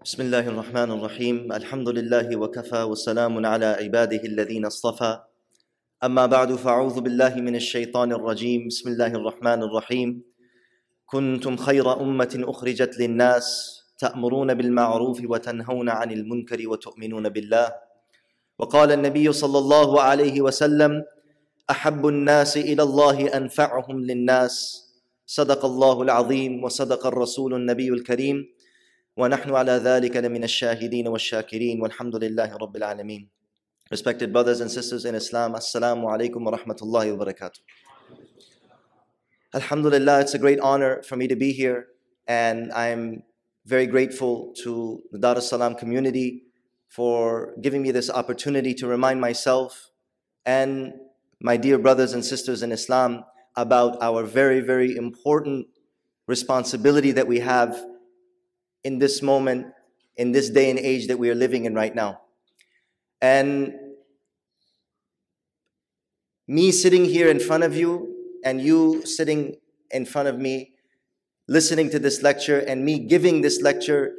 بسم الله الرحمن الرحيم الحمد لله وكفى وسلام على عباده الذين اصطفى اما بعد فاعوذ بالله من الشيطان الرجيم بسم الله الرحمن الرحيم كنتم خير امه اخرجت للناس تامرون بالمعروف وتنهون عن المنكر وتؤمنون بالله وقال النبي صلى الله عليه وسلم احب الناس إلى الله انفعهم للناس صدق الله العظيم وصدق الرسول النبي الكريم ونحن على ذلك لمن الشاهدين والشاكرين والحمد لله رب العالمين Respected brothers and sisters in Islam, Assalamu alaikum wa rahmatullahi wa barakatuh. Alhamdulillah, it's a great honor for me to be here, and I'm very grateful to the Dar es Salaam community for giving me this opportunity to remind myself and my dear brothers and sisters in Islam about our very, very important responsibility that we have in this moment, in this day and age that we are living in right now. And me sitting here in front of you, and you sitting in front of me, listening to this lecture, and me giving this lecture,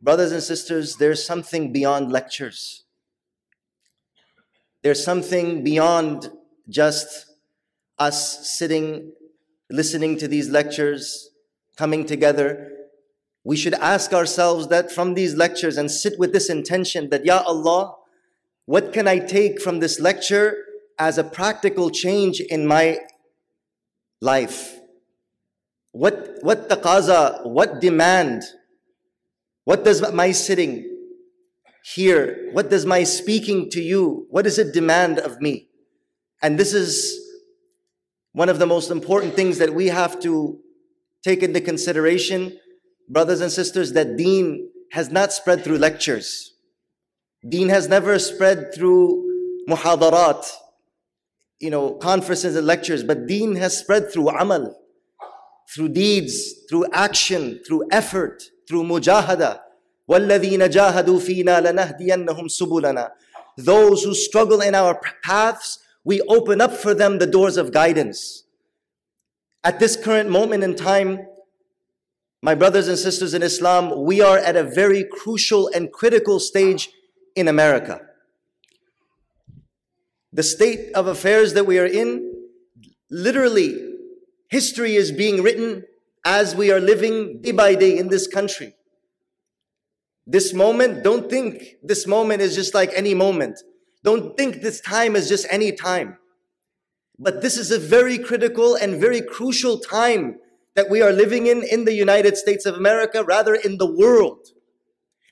brothers and sisters, there's something beyond lectures. There's something beyond just us sitting, listening to these lectures, coming together. We should ask ourselves that from these lectures and sit with this intention that, Ya Allah, what can I take from this lecture as a practical change in my life? What, what taqaza, what demand, what does my sitting here, what does my speaking to you, what does it demand of me? And this is one of the most important things that we have to take into consideration, brothers and sisters, that deen has not spread through lectures. Deen has never spread through muhadarat, you know, conferences and lectures, but deen has spread through amal, through deeds, through action, through effort, through mujahada. وَالَّذِينَ جَاهَدُوا فِينَا لَنَهْدِيَنَّهُمْ سُبُلَنَا Those who struggle in our paths, we open up for them the doors of guidance. At this current moment in time, my brothers and sisters in Islam, we are at a very crucial and critical stage in America. The state of affairs that we are in, literally, history is being written as we are living day by day in this country. This moment, don't think this moment is just like any moment. Don't think this time is just any time. But this is a very critical and very crucial time that we are living in in the United States of America, rather in the world.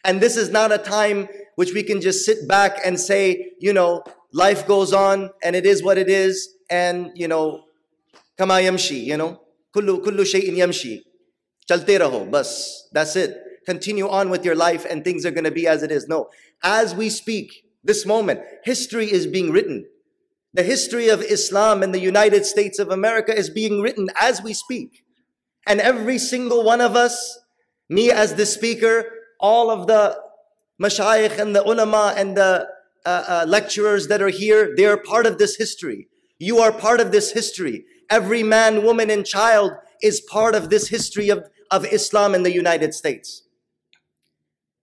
And this is not a time which we can just sit back and say, you know, life goes on and it is what it is and, you know, kama yamshi, you know, kullu, kullu shay'in yamshi. Chalte raho, bas. That's it. Continue on with your life and things are going to be as it is. No. As we speak, this moment, history is being written. The history of Islam in the United States of America is being written as we speak. And every single one of us, me as the speaker, all of the mashayikh and the ulama and the uh, uh, lecturers that are here, they are part of this history. You are part of this history. Every man, woman, and child is part of this history of, of Islam in the United States.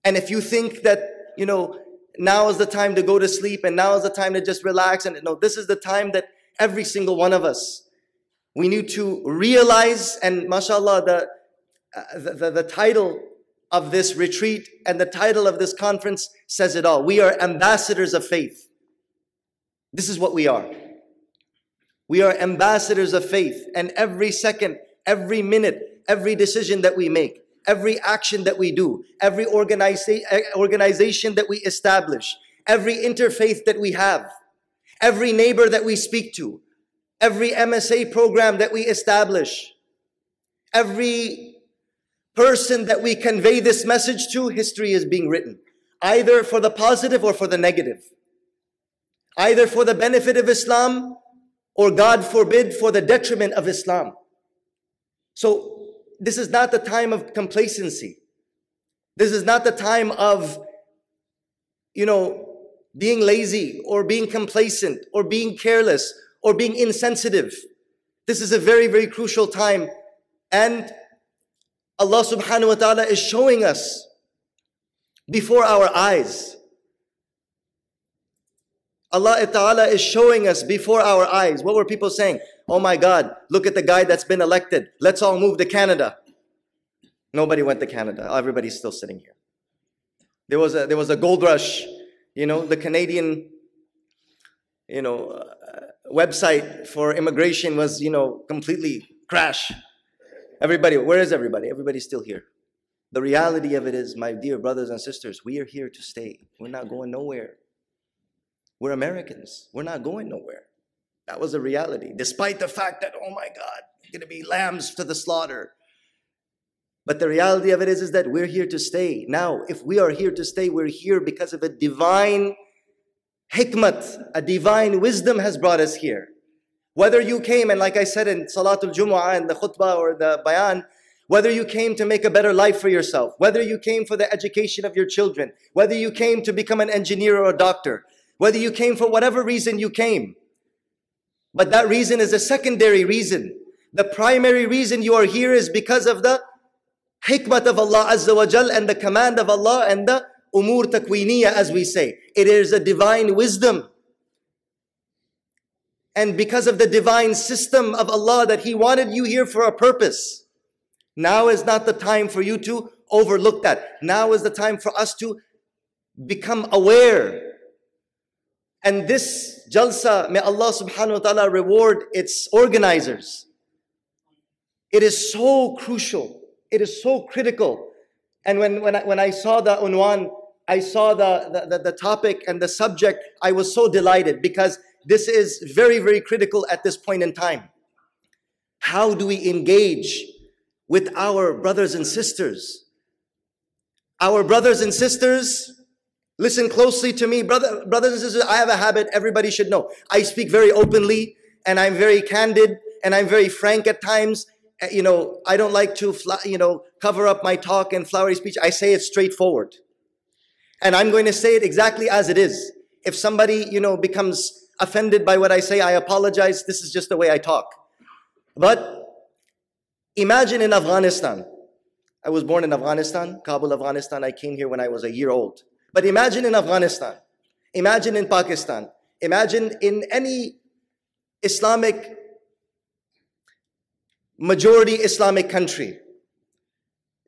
And if you think that, you know, now is the time to go to sleep and now is the time to just relax, and no, this is the time that every single one of us we need to realize, and mashallah, the, uh, the, the, the title of this retreat and the title of this conference says it all. We are ambassadors of faith. This is what we are. We are ambassadors of faith, and every second, every minute, every decision that we make, every action that we do, every organiza- organization that we establish, every interfaith that we have, every neighbor that we speak to, every MSA program that we establish, every person that we convey this message to, history is being written, either for the positive or for the negative, either for the benefit of Islam or, God forbid, for the detriment of Islam. So, this is not the time of complacency. This is not the time of, you know, being lazy or being complacent or being careless or being insensitive. This is a very, very crucial time. And Allah subhanahu wa ta'ala is showing us before our eyes. Allah Ta'ala is showing us before our eyes. What were people saying? Oh my God, look at the guy that's been elected. Let's all move to Canada. Nobody went to Canada. Everybody's still sitting here. There was a, there was a gold rush. You know, the Canadian, you know, website for immigration was, you know, completely crash. Everybody, where is everybody? Everybody's still here. The reality of it is, my dear brothers and sisters, we are here to stay. We're not going nowhere. We're Americans. We're not going nowhere. That was a reality, despite the fact that, oh my God, going to be lambs to the slaughter. But the reality of it is, is that we're here to stay. Now, if we are here to stay, we're here because of a divine hikmat, a divine wisdom has brought us here. Whether you came, and like I said in Salatul Jumu'ah and the khutbah or the bayan, whether you came to make a better life for yourself, whether you came for the education of your children, whether you came to become an engineer or a doctor, whether you came for whatever reason you came. But that reason is a secondary reason. The primary reason you are here is because of the hikmat of Allah Azza wa Jal and the command of Allah and the umur takwiniya as we say. It is a divine wisdom. And because of the divine system of Allah that He wanted you here for a purpose. Now is not the time for you to overlook that. Now is the time for us to become aware. And this jalsa, may Allah subhanahu wa ta'ala reward its organizers. It is so crucial. It is so critical. And when, when, I, when I saw the unwan, I saw the, the, the topic and the subject, I was so delighted because this is very, very critical at this point in time. How do we engage with our brothers and sisters. Our brothers and sisters, listen closely to me. Brother, brothers and sisters, I have a habit everybody should know. I speak very openly and I'm very candid and I'm very frank at times. Uh, you know, I don't like to, you know, cover up my talk and flowery speech. I say it straightforward. And I'm going to say it exactly as it is. If somebody, you know, becomes offended by what I say, I apologize. This is just the way I talk. But Imagine in Afghanistan. I was born in Afghanistan, Kabul, Afghanistan. I came here when I was a year old. But imagine in Afghanistan. Imagine in Pakistan. Imagine in any Islamic, majority Islamic country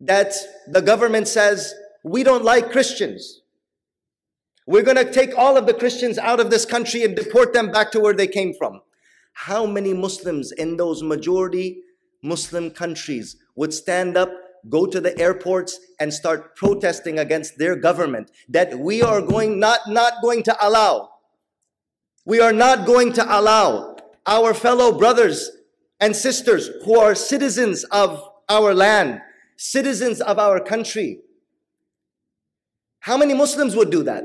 that the government says, we don't like Christians. We're going to take all of the Christians out of this country and deport them back to where they came from. How many Muslims in those majority Muslim countries would stand up, go to the airports and start protesting against their government that we are going not not going to allow. We are not going to allow our fellow brothers and sisters who are citizens of our land, citizens of our country. How many Muslims would do that?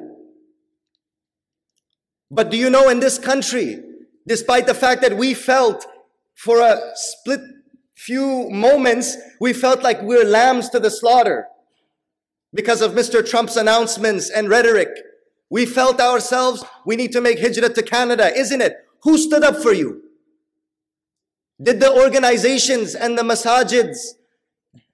But do you know in this country, despite the fact that we felt for a split few moments, we felt like we're lambs to the slaughter because of Mr. Trump's announcements and rhetoric. We felt ourselves, we need to make hijrah to Canada, isn't it? Who stood up for you? Did the organizations and the masajids,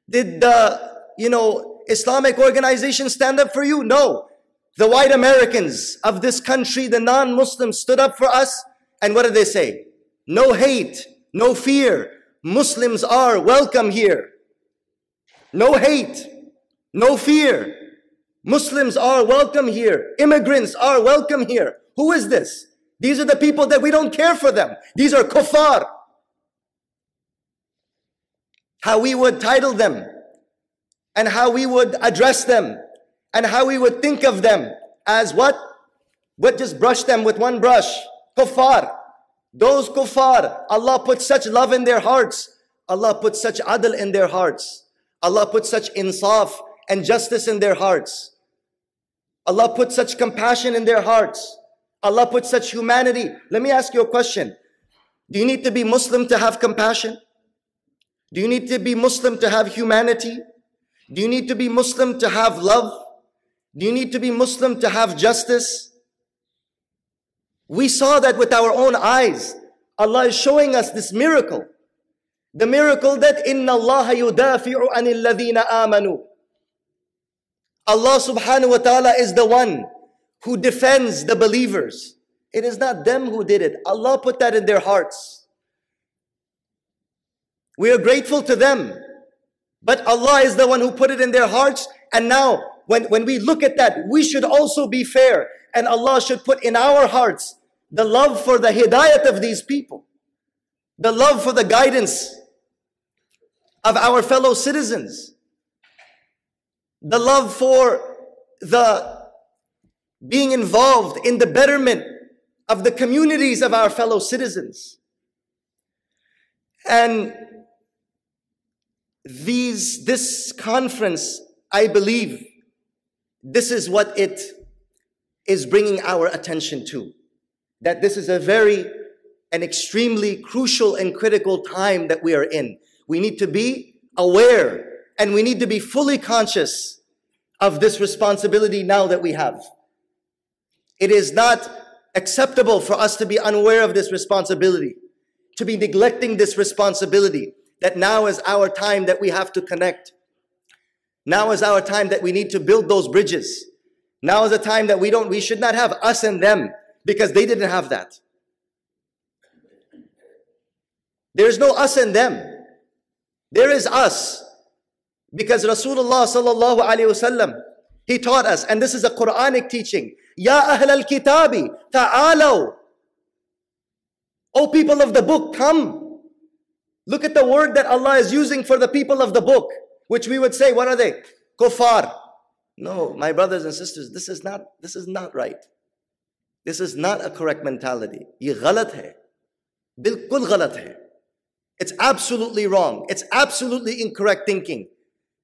did the, you know, Islamic organizations stand up for you? No. The white Americans of this country, the non-Muslims stood up for us. And what did they say? No hate, no fear, Muslims are welcome here. No hate, no fear. Muslims are welcome here. Immigrants are welcome here. Who is this? These are the people that we don't care for them. These are kuffar. How we would title them and how we would address them and how we would think of them as what? What just brush them with one brush. Kuffar. Those kuffar, Allah put such love in their hearts. Allah put such adl in their hearts. Allah put such insaf and justice in their hearts. Allah put such compassion in their hearts. Allah put such humanity. Let me ask you a question. Do you need to be Muslim to have compassion? Do you need to be Muslim to have humanity? Do you need to be Muslim to have love? Do you need to be Muslim to have justice? We saw that with our own eyes. Allah is showing us this miracle. The miracle that inna Allah yudafi'u anil ladhina amanu. Allah subhanahu wa ta'ala is the one who defends the believers. It is not them who did it. Allah put that in their hearts. We are grateful to them. But Allah is the one who put it in their hearts. And now, when, when we look at that, we should also be fair. And Allah should put in our hearts the love for the hidayat of these people, the love for the guidance of our fellow citizens, the love for the being involved in the betterment of the communities of our fellow citizens. And these, this conference, I believe, this is what it is bringing our attention to. That this is a very an extremely crucial and critical time that we are in. We need to be aware and we need to be fully conscious of this responsibility now that we have. It is not acceptable for us to be unaware of this responsibility, to be neglecting this responsibility, that now is our time that we have to connect. Now is our time that we need to build those bridges. Now is the time that we don't, we should not have us and them because they didn't have that. There's no us and them. There is us. Because Rasulullah sallallahu alaihi wasallam, he taught us, and this is a Quranic teaching. Ya ahl al-kitabi, ta'alaw. O people of the book, come. Look at the word that Allah is using for the people of the book, which we would say, what are they? Kuffar. No, my brothers and sisters, this is not, this is not right. This is not a correct mentality. It's absolutely wrong. It's absolutely incorrect thinking.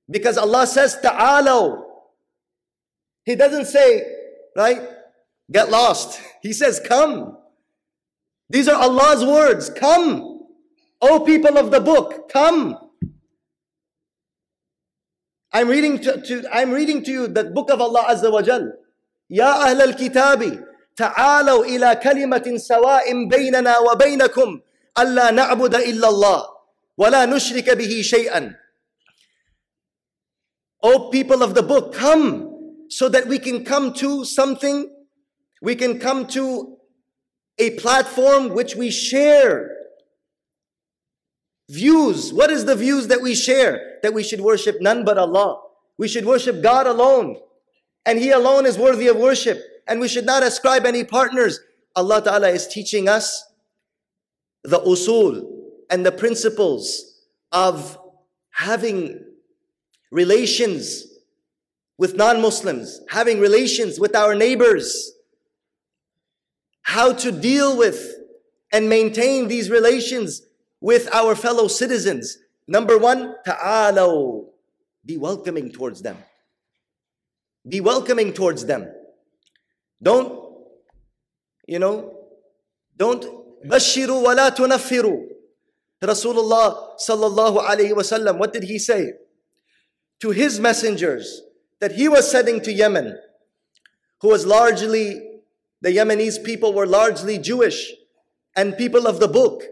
Because Allah says, Ta'alaw. He doesn't say, right, get lost. He says, come. These are Allah's words. Come. O people of the book, come. I'm reading to, to, I'm reading to you the book of Allah Azza wa Jal. Al-kitabi, ta'alaw ila kalimatin sawa'in baynana wa baynakum alla na'budu illa Allah wa la nushrika bihi shay'an. O people of the book, come so that we can come to something, we can come to a platform which we share. Views. What is the views that we share? That we should worship none but Allah. We should worship God alone. And He alone is worthy of worship. And we should not ascribe any partners. Allah Ta'ala is teaching us the usul and the principles of having relations with non Muslims, having relations with our neighbors, how to deal with and maintain these relations with our fellow citizens. Number one, ta'alaw. Be welcoming towards them. Be welcoming towards them. Don't, you know, don't bashiru wa la tunaffiru. Rasulullah sallallahu alayhi wasallam, what did he say? to his messengers that he was sending to Yemen, who was largely, the Yemenis people were largely Jewish and people of the book.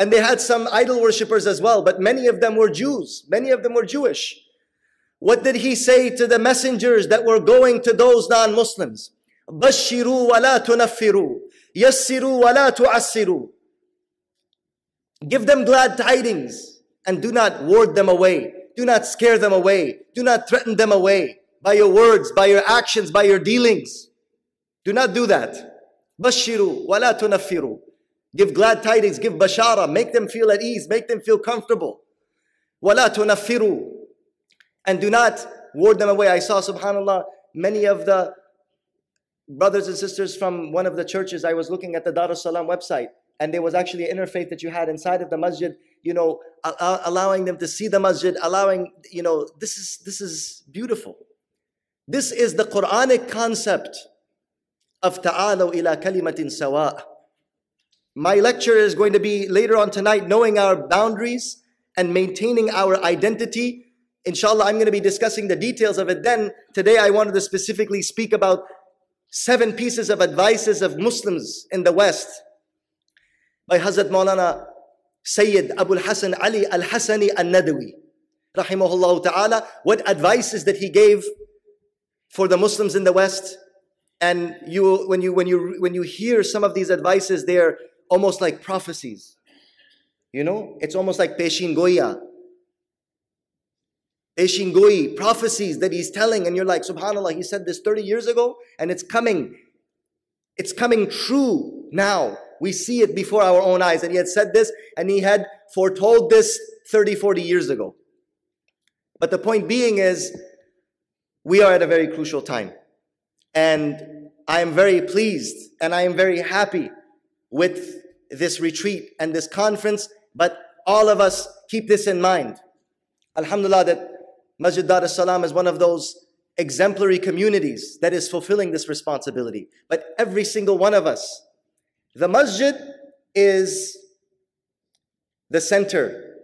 And they had some idol worshippers as well, but many of them were Jews. Many of them were Jewish. What did he say to the messengers that were going to those non-Muslims? Bashiru wa la tunaffiru. Yassiru wa la tu'assiru. Give them glad tidings and do not ward them away. Do not scare them away. Do not threaten them away by your words, by your actions, by your dealings. Do not do that. Bashiru wala tunaffiru. Give glad tidings, give bashara, make them feel at ease, make them feel comfortable. Wala tunaffiru. And do not ward them away. I saw, subhanAllah, many of the brothers and sisters from one of the churches. I was looking at the Dar Salaam website, and there was actually an interfaith that you had inside of the masjid you know, uh, allowing them to see the masjid, allowing, you know, this is, this is beautiful. This is the Quranic concept of ta'alaw ila kalimatin sawa. My lecture is going to be later on tonight, knowing our boundaries and maintaining our identity. Inshallah, I'm going to be discussing the details of it then. Today, I wanted to specifically speak about seven pieces of advices of Muslims in the West by Hazrat Maulana Sayyid Abu al-Hasan Ali al-Hasani al-Nadawi, rahimahullah ta'ala, what advices that he gave for the Muslims in the West. And you, when you, when you, when you hear some of these advices, they're almost like prophecies. You know, it's almost like Peshin Goya. Peshin Goi, prophecies that he's telling, and you're like, subhanAllah, he said this 30 years ago, and it's coming. It's coming true now. We see it before our own eyes. And he had said this, and he had foretold this 30, 40 years ago. But the point being is, we are at a very crucial time. And I am very pleased and I am very happy with this retreat and this conference. But all of us keep this in mind. Alhamdulillah, that Masjid Dar es Salaam is one of those exemplary communities that is fulfilling this responsibility. But every single one of us, the masjid is the center.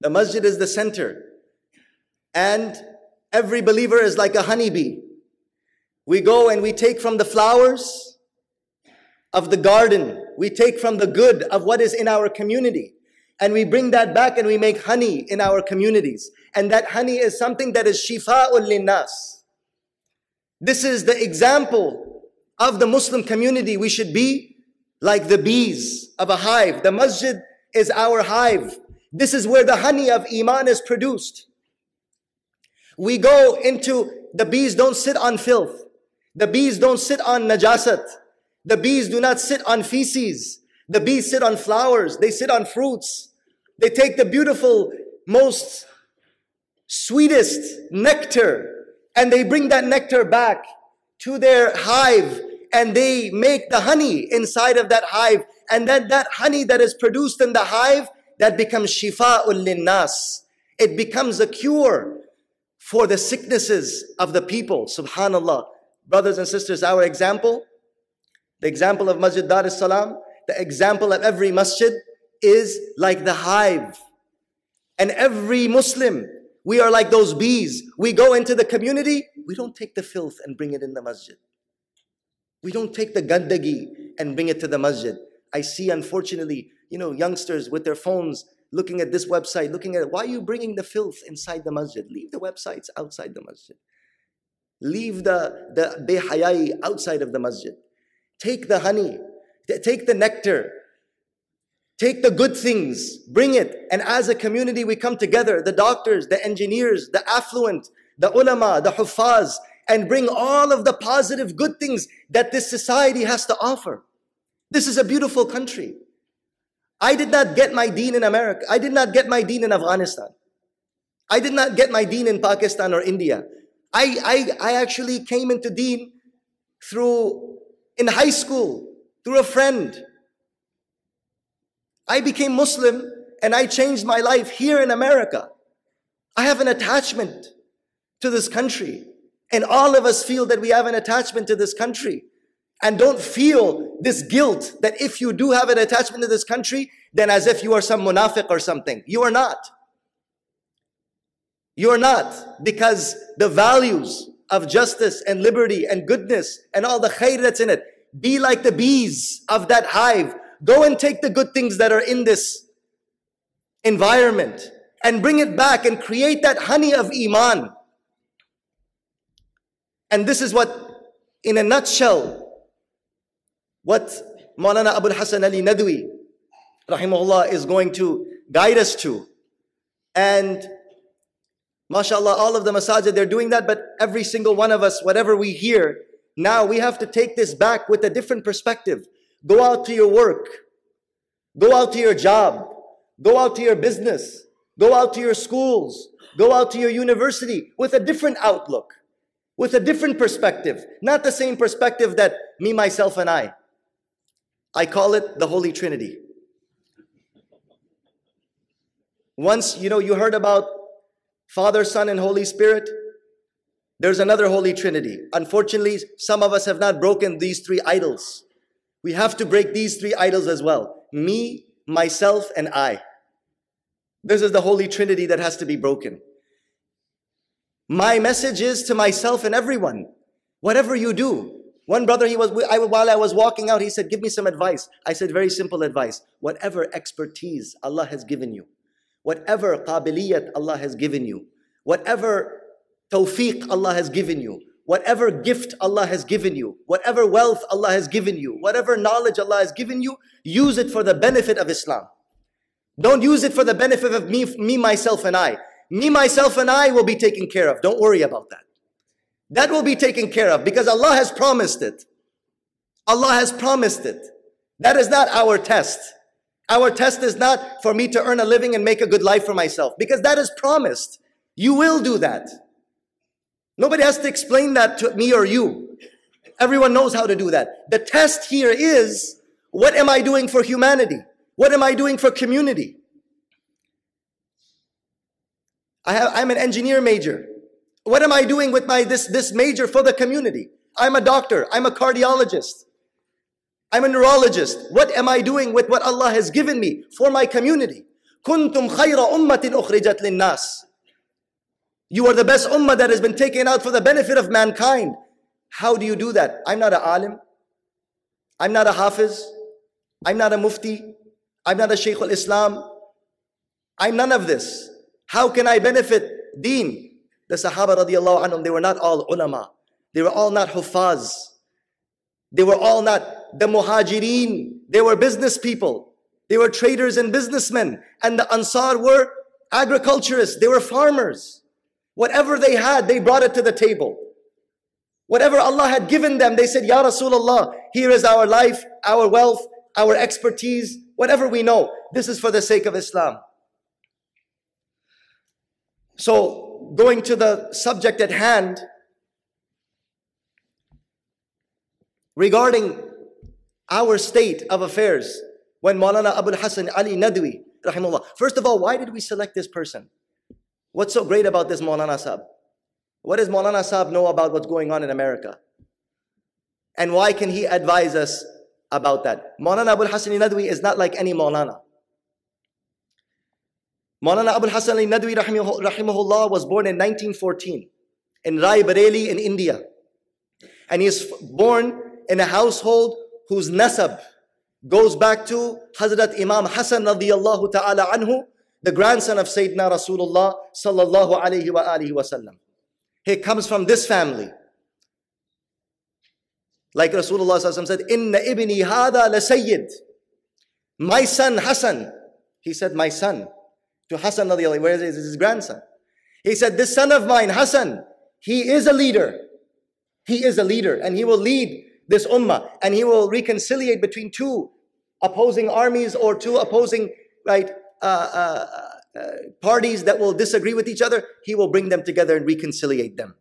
The masjid is the center. And every believer is like a honeybee. We go and we take from the flowers of the garden. We take from the good of what is in our community. And we bring that back and we make honey in our communities. And that honey is something that is shifa'ul linnas. This is the example of the Muslim community. We should be like the bees of a hive. The masjid is our hive. This is where the honey of iman is produced. We go into, the bees don't sit on filth. The bees don't sit on najasat. The bees do not sit on feces. The bees sit on flowers. They sit on fruits. They take the beautiful, most sweetest nectar and they bring that nectar back to their hive and they make the honey inside of that hive. And then that honey that is produced in the hive, that becomes shifa'ul linnas. It becomes a cure for the sicknesses of the people. Subhanallah. Brothers and sisters, our example, the example of Masjid Dar es Salaam, the example of every masjid is like the hive. And every Muslim, we are like those bees. We go into the community, we don't take the filth and bring it in the masjid. We don't take the gandagi and bring it to the masjid. I see, unfortunately, you know, youngsters with their phones looking at this website, looking at. Why are you bringing the filth inside the masjid? Leave the websites outside the masjid. Leave the, the behayai outside of the masjid. Take the honey, take the nectar, take the good things, bring it. And as a community, we come together the doctors, the engineers, the affluent, the ulama, the huffaz, and bring all of the positive good things that this society has to offer. This is a beautiful country. I did not get my deen in America. I did not get my deen in Afghanistan. I did not get my deen in Pakistan or India. I, I, I actually came into deen through, in high school, through a friend. I became Muslim and I changed my life here in America. I have an attachment to this country. And all of us feel that we have an attachment to this country. And don't feel this guilt that if you do have an attachment to this country, then as if you are some munafiq or something. You are not. You are not. Because the values of justice and liberty and goodness and all the khair that's in it, be like the bees of that hive. Go and take the good things that are in this environment and bring it back and create that honey of iman. And this is what, in a nutshell, what Maulana Abul Hasan Ali Nadwi, rahimahullah, is going to guide us to. And mashallah, all of the masajid, they're doing that, but every single one of us, whatever we hear, now we have to take this back with a different perspective. Go out to your work. Go out to your job. Go out to your business. Go out to your schools. Go out to your university with a different outlook, with a different perspective. Not the same perspective that me, myself, and I. I call it the Holy Trinity. Once, you know, you heard about Father, Son, and Holy Spirit. There's another Holy Trinity. Unfortunately, some of us have not broken these three idols. We have to break these three idols as well me, myself, and I. This is the Holy Trinity that has to be broken. My message is to myself and everyone. Whatever you do, one brother, he was I, while I was walking out, he said, "Give me some advice." I said, "Very simple advice. Whatever expertise Allah has given you, whatever qabiliyat Allah has given you, whatever tawfiq Allah has given you, whatever gift Allah has given you, whatever wealth Allah has given you, whatever knowledge Allah has given you, use it for the benefit of Islam. Don't use it for the benefit of me, me, myself, and I. Me, myself, and I will be taken care of. Don't worry about that. That will be taken care of because Allah has promised it. Allah has promised it. That is not our test. Our test is not for me to earn a living and make a good life for myself because that is promised. You will do that. Nobody has to explain that to me or you. Everyone knows how to do that. The test here is what am I doing for humanity? What am I doing for community? I have, I'm an engineer major. What am I doing with my this, this major for the community? I'm a doctor. I'm a cardiologist. I'm a neurologist. What am I doing with what Allah has given me for my community? كنتم خير أمة أخرجت للناس. You are the best ummah that has been taken out for the benefit of mankind. How do you do that? I'm not a alim. I'm not a hafiz. I'm not a mufti. I'm not a shaykh al-Islam. I'm none of this. How can I benefit deen? The Sahaba radiallahu anhum, they were not all ulama. They were all not hufaz. They were all not the muhajirin. They were business people. They were traders and businessmen. And the Ansar were agriculturists. They were farmers. Whatever they had, they brought it to the table. Whatever Allah had given them, they said, Ya Rasulullah, here is our life, our wealth, our expertise, whatever we know. This is for the sake of Islam. So, going to the subject at hand, regarding our state of affairs, when Maulana Abul Hassan Ali Nadwi, rahimahullah, first of all, why did we select this person? What's so great about this Maulana Sahib? What does Maulana Sahib know about what's going on in America? And why can he advise us about that? Maulana Abul Hassan Ali Nadwi is not like any Maulana. Maulana Abul Hassan Ali Nadwi rahimahullah was born in 1914 in Rai Bareli in India. And he is born in a household whose nasab goes back to Hazrat Imam Hassan radiyallahu ta'ala anhu, the grandson of Sayyidina Rasulullah sallallahu alayhi wa alihi wasallam. He comes from this family. Like Rasulullah said, Inna ibni hada la sayyid. My son Hassan. He said, my son to Hassan radiallahu where is his grandson? He said, This son of mine, Hassan, he is a leader. He is a leader and he will lead this ummah and he will reconciliate between two opposing armies or two opposing right uh, uh, uh, parties that will disagree with each other. He will bring them together and reconciliate them.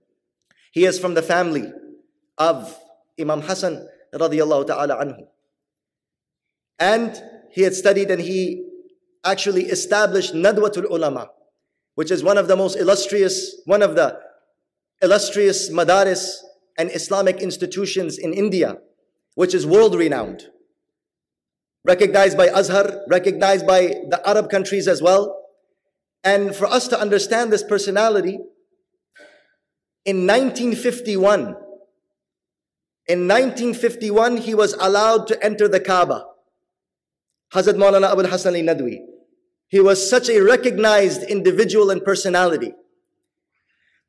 He is from the family of Imam Hassan radiallahu ta'ala anhu. And he had studied and he actually established Nadwatul Ulama, which is one of the most illustrious, one of the illustrious madaris and Islamic institutions in India, which is world renowned. Recognized by Azhar, recognized by the Arab countries as well. And for us to understand this personality, in 1951, in 1951, he was allowed to enter the Kaaba. Hazrat Maulana Abul Hassan al-Nadwi. He was such a recognized individual and personality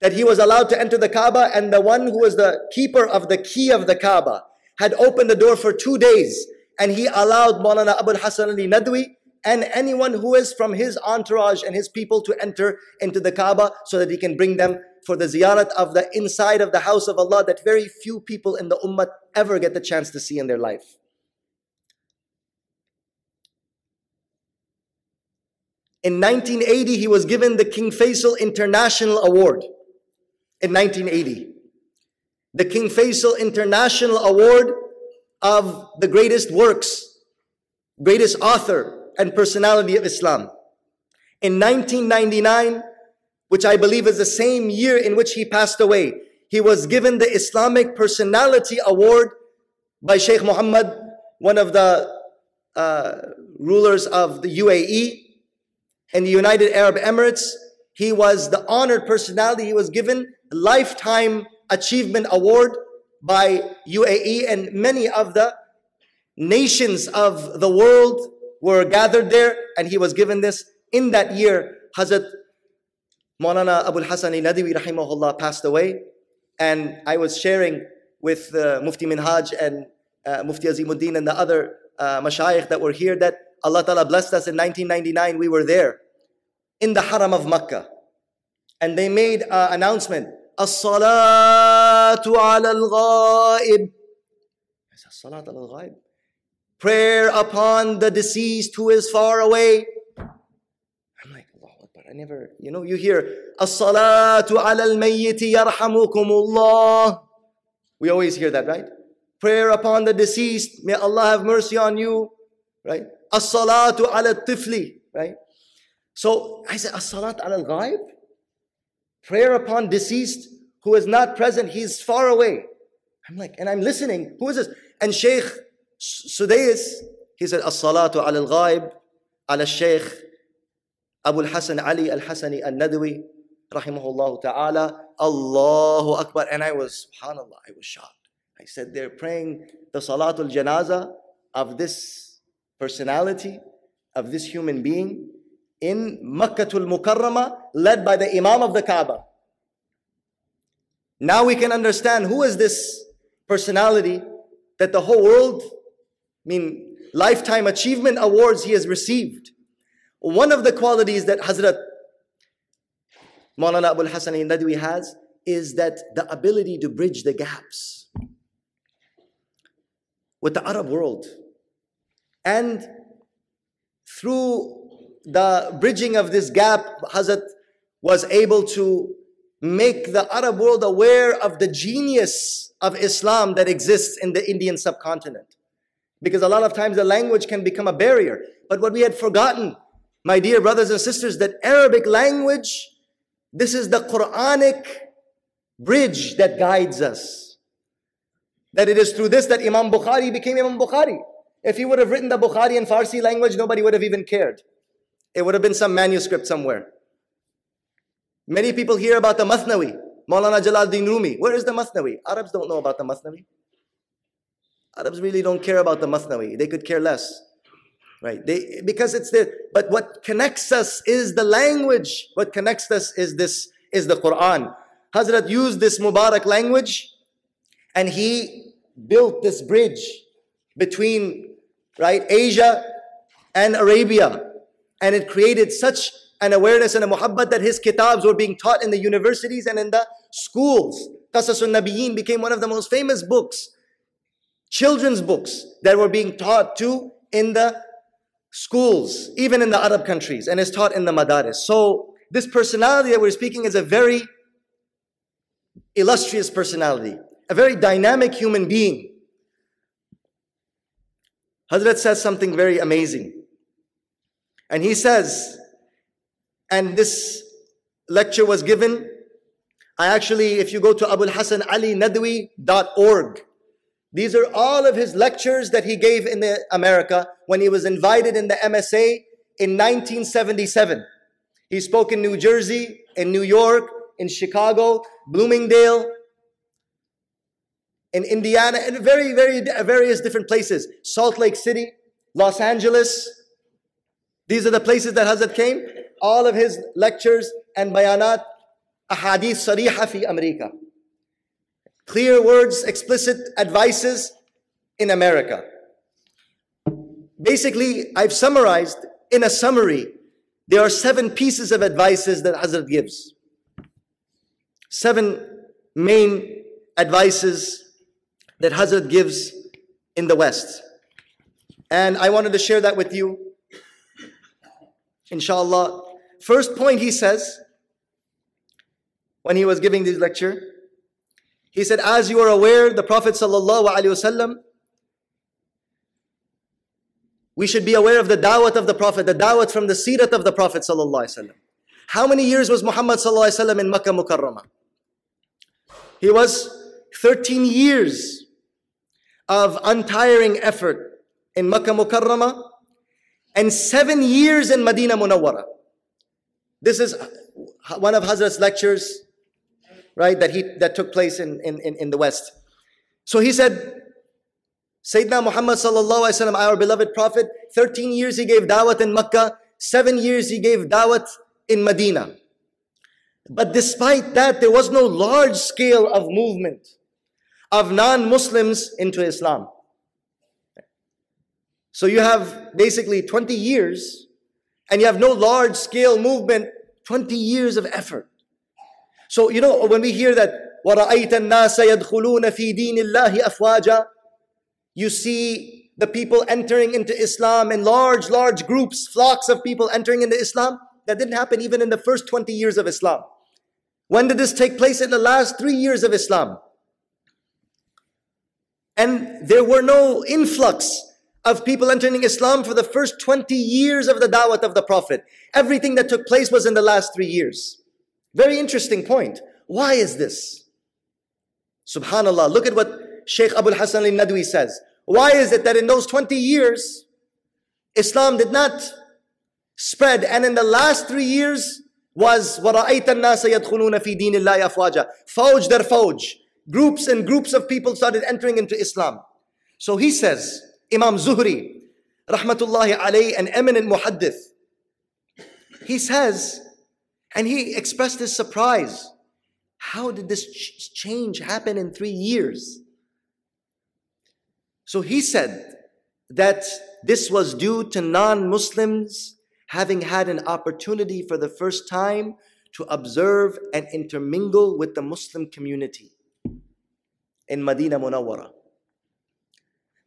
that he was allowed to enter the Kaaba and the one who was the keeper of the key of the Kaaba had opened the door for two days and he allowed Maulana Abul Hassan Ali Nadwi and anyone who is from his entourage and his people to enter into the Kaaba so that he can bring them for the ziyarat of the inside of the house of Allah that very few people in the ummah ever get the chance to see in their life. In 1980, he was given the King Faisal International Award. In 1980, the King Faisal International Award of the greatest works, greatest author and personality of Islam. In 1999, which I believe is the same year in which he passed away, he was given the Islamic Personality Award by Sheikh Muhammad, one of the uh, rulers of the UAE and the United Arab Emirates. He was the honored personality. He was given lifetime achievement award by UAE and many of the nations of the world were gathered there and he was given this in that year Hazrat Maulana Abu Hassan Nadwi rahimahullah passed away. And I was sharing with uh, Mufti Minhaj and uh, Mufti Azimuddin and the other uh, mashayikh that were here that Allah Ta'ala blessed us in 1999. We were there in the Haram of Makkah. And they made an announcement. As-salatu ala al-ghaib. As-salatu ala al-ghaib. Prayer upon the deceased who is far away. I'm like, Allah Akbar. I never, you know, you hear As-salatu ala al-mayyiti yarhamukumullah. We always hear that, right? Prayer upon the deceased. May Allah have mercy on you. Right? As-salatu ala tifli. Right? So I said, As-salat al-ghaib? Prayer upon deceased who is not present, he's far away. I'm like, and I'm listening. Who is this? And Sheikh Sudais, he said, As-salatu al-ghaib, ala Sheikh Abu al-Hasan Ali al-Hasani al-Nadwi, rahimahullah ta'ala, Allahu Akbar. And I was, subhanAllah, I was shocked. I said, they're praying the salatul janaza of this personality, of this human being, in Makkatul Mukarrama, led by the Imam of the Kaaba. Now we can understand who is this personality that the whole world, I mean, lifetime achievement awards he has received. One of the qualities that Hazrat Maulana Abul Hasan Nadwi has is that the ability to bridge the gaps with the Arab world. And through the bridging of this gap, Hazrat was able to make the Arab world aware of the genius of Islam that exists in the Indian subcontinent. Because a lot of times the language can become a barrier. But what we had forgotten, my dear brothers and sisters, that Arabic language, this is the Quranic bridge that guides us. That it is through this that Imam Bukhari became Imam Bukhari. If he would have written the Bukhari in Farsi language, nobody would have even cared. It would have been some manuscript somewhere. Many people hear about the Mathnawi, Maulana Jalaluddin Rumi. Where is the Mathnawi? Arabs don't know about the Mathnawi. Arabs really don't care about the Mathnawi. They could care less. Right? They, because it's the, but what connects us is the language. What connects us is this, is the Quran. Hazrat used this Mubarak language and he built this bridge between, right, Asia and Arabia and it created such an awareness and a muhabbat that his kitabs were being taught in the universities and in the schools. Qasasun Nabiyyin became one of the most famous books, children's books that were being taught to in the schools, even in the Arab countries, and is taught in the madaris. So this personality that we're speaking is a very illustrious personality, a very dynamic human being. Hazrat says something very amazing. And he says, and this lecture was given. I actually, if you go to abulhasanali.nadwi.org, these are all of his lectures that he gave in America when he was invited in the MSA in 1977. He spoke in New Jersey, in New York, in Chicago, Bloomingdale, in Indiana, and very, very various different places. Salt Lake City, Los Angeles, these are the places that Hazrat came. All of his lectures and bayanat, ahadith sariha fi America. Clear words, explicit advices in America. Basically, I've summarized in a summary, there are seven pieces of advices that Hazrat gives. Seven main advices that Hazrat gives in the West. And I wanted to share that with you inshallah. First point he says, when he was giving this lecture, he said, as you are aware, the Prophet wasallam, we should be aware of the da'wat of the Prophet, the da'wat from the sirat of the Prophet wasallam. How many years was Muhammad wasallam in Makkah Mukarramah? He was 13 years of untiring effort in Makkah Mukarramah and seven years in Medina Munawwara. This is one of Hazrat's lectures, right, that he that took place in, in, in the West. So he said, Sayyidina Muhammad sallallahu alaihi wasallam, our beloved Prophet, 13 years he gave dawat in Makkah, seven years he gave dawat in Medina. But despite that, there was no large scale of movement of non-Muslims into Islam. So you have basically 20 years and you have no large scale movement, 20 years of effort. So, you know, when we hear that, وَرَأَيْتَ النَّاسَ يَدْخُلُونَ فِي دِينِ اللَّهِ أَفْوَاجًا You see the people entering into Islam in large, large groups, flocks of people entering into Islam. That didn't happen even in the first 20 years of Islam. When did this take place? In the last three years of Islam. And there were no influx of people entering Islam for the first 20 years of the da'wah of the Prophet. Everything that took place was in the last three years. Very interesting point. Why is this? Subhanallah, look at what Sheikh Abul Hasan al-Nadwi says. Why is it that in those 20 years, Islam did not spread and in the last three years was وَرَأَيْتَ النَّاسَ يَدْخُلُونَ فِي دِينِ اللَّهِ أَفْوَاجًا Fawj dar fawj. Groups and groups of people started entering into Islam. So he says, Imam Zuhri, rahmatullahi alayhi, an eminent muhaddith, he says, and he expressed his surprise. How did this ch- change happen in three years? So he said that this was due to non Muslims having had an opportunity for the first time to observe and intermingle with the Muslim community in Medina Munawwara.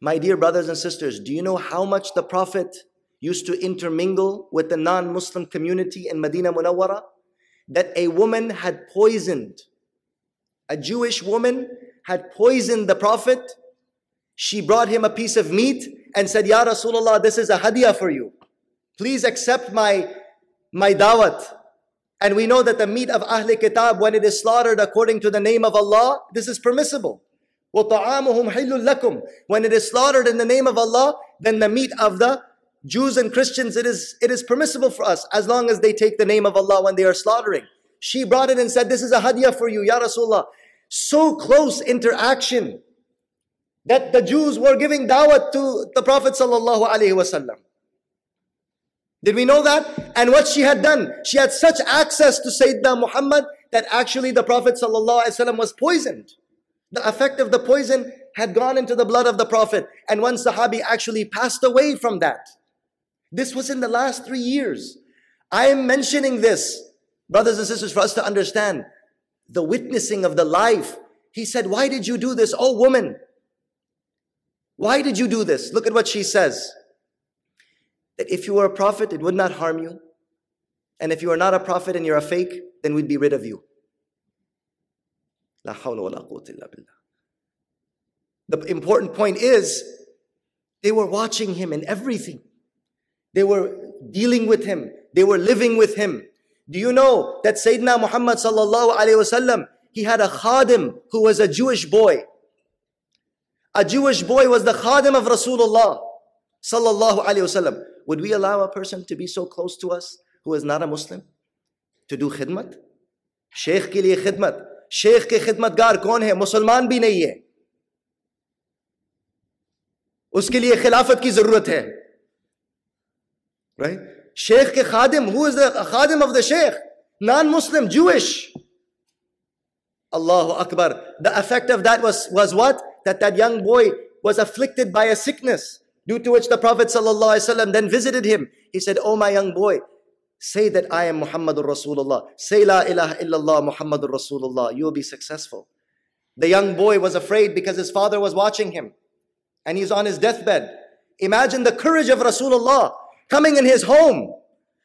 My dear brothers and sisters, do you know how much the Prophet used to intermingle with the non Muslim community in Medina Munawwara? That a woman had poisoned, a Jewish woman had poisoned the Prophet. She brought him a piece of meat and said, Ya Rasulullah, this is a hadiyah for you. Please accept my, my dawat. And we know that the meat of Ahl Kitab, when it is slaughtered according to the name of Allah, this is permissible. When it is slaughtered in the name of Allah, then the meat of the Jews and Christians, it is, it is permissible for us as long as they take the name of Allah when they are slaughtering. She brought it and said, This is a hadiyah for you, Ya Rasulullah. So close interaction that the Jews were giving dawah to the Prophet. Did we know that? And what she had done, she had such access to Sayyidina Muhammad that actually the Prophet was poisoned. The effect of the poison had gone into the blood of the Prophet, and one Sahabi actually passed away from that. This was in the last three years. I am mentioning this, brothers and sisters, for us to understand the witnessing of the life. He said, Why did you do this, oh woman? Why did you do this? Look at what she says. That if you were a prophet, it would not harm you. And if you are not a prophet and you're a fake, then we'd be rid of you. La hawla wa la illa billah. The important point is, they were watching him in everything. They were dealing with him. They were living with him. Do you know that Sayyidina Muhammad sallallahu alayhi wasallam, he had a khadim who was a Jewish boy. A Jewish boy was the khadim of Rasulullah sallallahu alayhi wasallam. Would we allow a person to be so close to us who is not a Muslim to do khidmat? Sheikh ke liye khidmat. شیخ کے خدمت گار کون ہے مسلمان بھی نہیں ہے اس کے لیے خلافت کی ضرورت ہے۔ Right? شیخ کے خادم، who is the خادم of the شیخ؟ نان مسلم جوش اللہ اکبر the effect of that was was what that that young boy was afflicted by a sickness due to which the prophet صلی اللہ علیہ وسلم then visited him he said O my young boy Say that I am Muhammadur Rasulullah. Say La ilaha illallah Muhammadur Rasulullah. You will be successful. The young boy was afraid because his father was watching him and he's on his deathbed. Imagine the courage of Rasulullah coming in his home,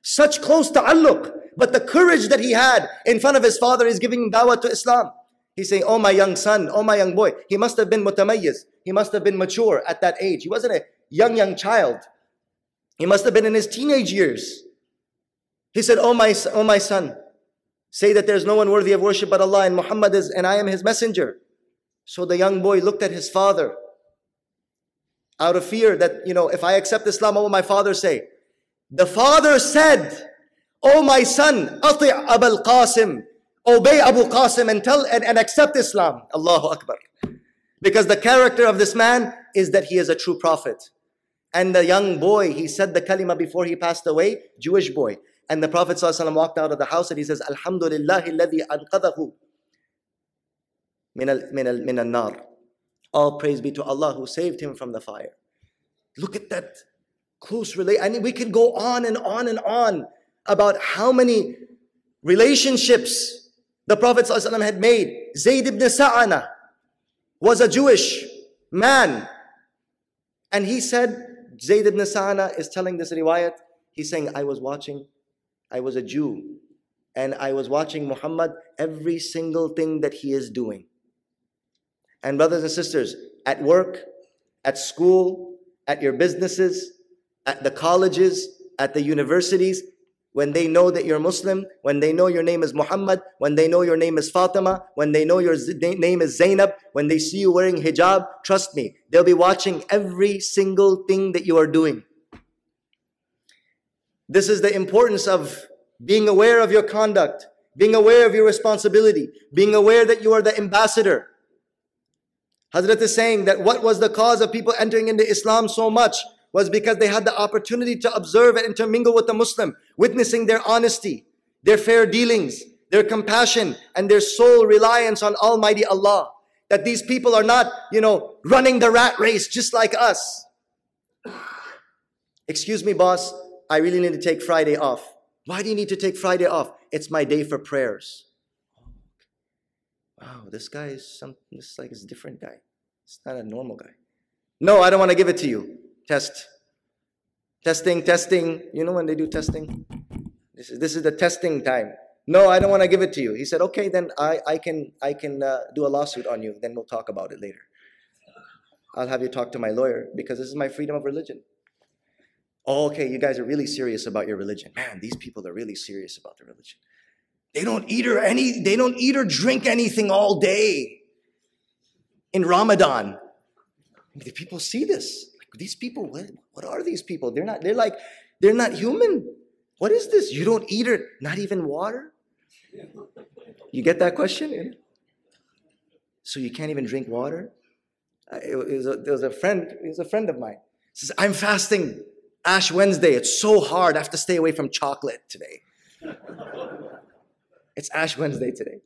such close ta'alluq, but the courage that he had in front of his father is giving dawah to Islam. He's saying, Oh, my young son, oh, my young boy. He must have been mutamayyiz. He must have been mature at that age. He wasn't a young, young child. He must have been in his teenage years. He said, Oh my, oh my son, say that there's no one worthy of worship but Allah and Muhammad is, and I am his messenger. So the young boy looked at his father out of fear that, you know, if I accept Islam, what will my father say? The father said, Oh my son, ati Abul Qasim, obey Abu Qasim and tell and, and accept Islam. Allahu Akbar. Because the character of this man is that he is a true prophet. And the young boy, he said the kalima before he passed away, Jewish boy. And the Prophet ﷺ walked out of the house and he says, Alhamdulillah alladhi anqadahu min al-nar. All praise be to Allah who saved him from the fire. Look at that close relation. I mean, we can go on and on and on about how many relationships the Prophet ﷺ had made. Zayd ibn Sa'ana was a Jewish man. And he said, Zayd ibn Sa'ana is telling this riwayat, he's saying, I was watching, I was a Jew, and I was watching Muhammad every single thing that he is doing. And brothers and sisters, at work, at school, at your businesses, at the colleges, at the universities, when they know that you're Muslim, when they know your name is Muhammad, when they know your name is Fatima, when they know your name is Zainab, when they see you wearing hijab, trust me, they'll be watching every single thing that you are doing. This is the importance of being aware of your conduct, being aware of your responsibility, being aware that you are the ambassador. Hazrat is saying that what was the cause of people entering into Islam so much was because they had the opportunity to observe and intermingle with the Muslim, witnessing their honesty, their fair dealings, their compassion, and their sole reliance on Almighty Allah. That these people are not, you know, running the rat race just like us. Excuse me, boss, I really need to take Friday off. Why do you need to take Friday off? It's my day for prayers. Wow, this guy is something, this like is a different guy. It's not a normal guy. No, I don't want to give it to you. Test. Testing, testing. You know when they do testing? This is, this is the testing time. No, I don't want to give it to you. He said, okay, then I, I can, I can uh, do a lawsuit on you. Then we'll talk about it later. I'll have you talk to my lawyer because this is my freedom of religion. Oh, okay, you guys are really serious about your religion. Man, these people are really serious about their religion. They don't eat or any, they don't eat or drink anything all day in Ramadan. Do people see this? these people, what, what are these people? They're not, they're like, they're not human. What is this? You don't eat it, not even water? You get that question? So you can't even drink water? It was a, there was a friend, it was a friend of mine. He says, I'm fasting Ash Wednesday. It's so hard. I have to stay away from chocolate today. it's Ash Wednesday today.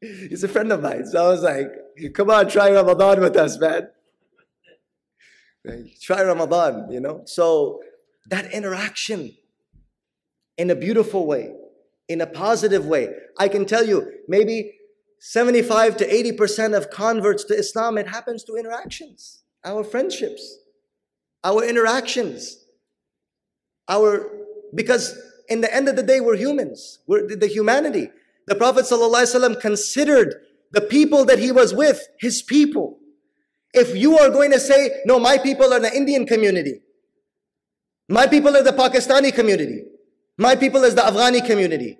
He's a friend of mine. So I was like, come on, try Ramadan with us, man. Try Ramadan, you know? So that interaction in a beautiful way, in a positive way. I can tell you, maybe 75 to 80% of converts to Islam, it happens through interactions, our friendships, our interactions, our, because in the end of the day, we're humans, we're the humanity. The Prophet ﷺ considered the people that he was with his people. If you are going to say, no, my people are the Indian community, my people are the Pakistani community, my people is the Afghani community.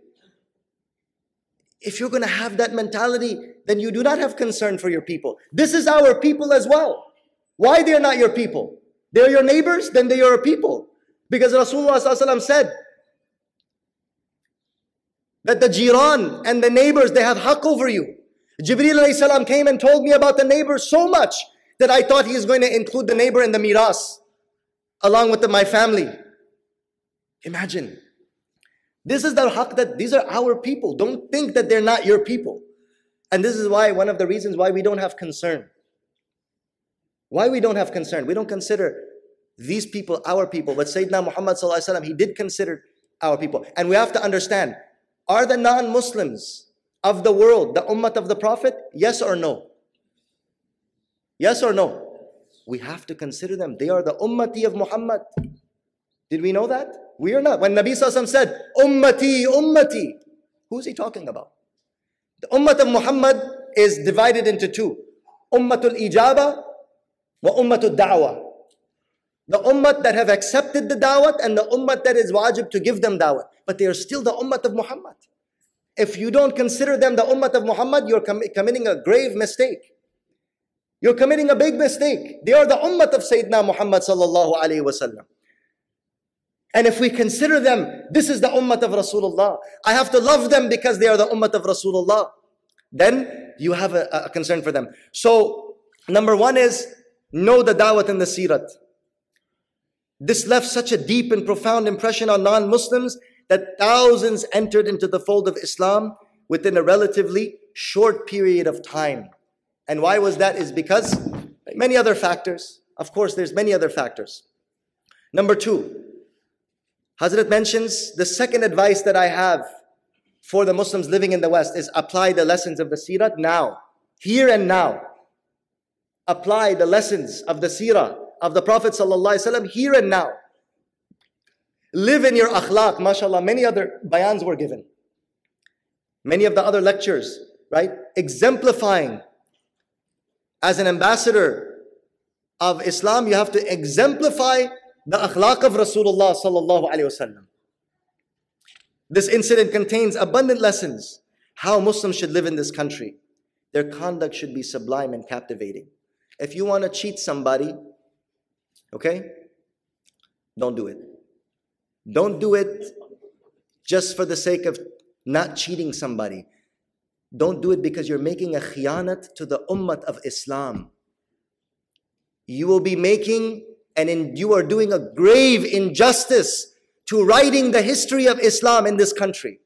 If you're going to have that mentality, then you do not have concern for your people. This is our people as well. Why they're not your people? They're your neighbors, then they are your people. Because Rasulullah said that the jiran and the neighbors, they have haqq over you. Jibreel came and told me about the neighbors so much that I thought he is going to include the neighbor in the miras along with the, my family. Imagine. This is the haq that these are our people. Don't think that they're not your people. And this is why, one of the reasons why we don't have concern. Why we don't have concern. We don't consider these people our people. But Sayyidina Muhammad sallallahu he did consider our people. And we have to understand, are the non-Muslims of the world the ummah of the Prophet? Yes or no? Yes or no? We have to consider them. They are the ummati of Muhammad. Did we know that? We are not. When Nabi Sallallahu said, Ummati, Ummati, who is he talking about? The Ummah of Muhammad is divided into two. Ummatul Ijaba The ummah that have accepted the da'wah and the ummah that is wajib to give them da'wah. But they are still the ummah of Muhammad. If you don't consider them the ummah of Muhammad, you're com- committing a grave mistake. You're committing a big mistake. They are the ummah of Sayyidina Muhammad sallallahu wasallam. And if we consider them, this is the ummah of Rasulullah. I have to love them because they are the ummah of Rasulullah. Then you have a, a concern for them. So, number one is know the da'wat and the sirat. This left such a deep and profound impression on non-Muslims that thousands entered into the fold of Islam within a relatively short period of time. And why was that? Is because many other factors. Of course, there's many other factors. Number two, Hazrat mentions the second advice that I have for the Muslims living in the West is apply the lessons of the Sirat now, here and now. Apply the lessons of the Sirah of the Prophet ﷺ here and now. Live in your akhlaq, mashallah. Many other bayans were given. Many of the other lectures, right? Exemplifying as an ambassador of Islam, you have to exemplify the akhlaq of Rasulullah sallallahu alaihi wasallam. This incident contains abundant lessons how Muslims should live in this country. Their conduct should be sublime and captivating. If you want to cheat somebody, okay, don't do it. Don't do it just for the sake of not cheating somebody. Don't do it because you're making a khiyanat to the ummah of Islam. You will be making and in, you are doing a grave injustice to writing the history of Islam in this country.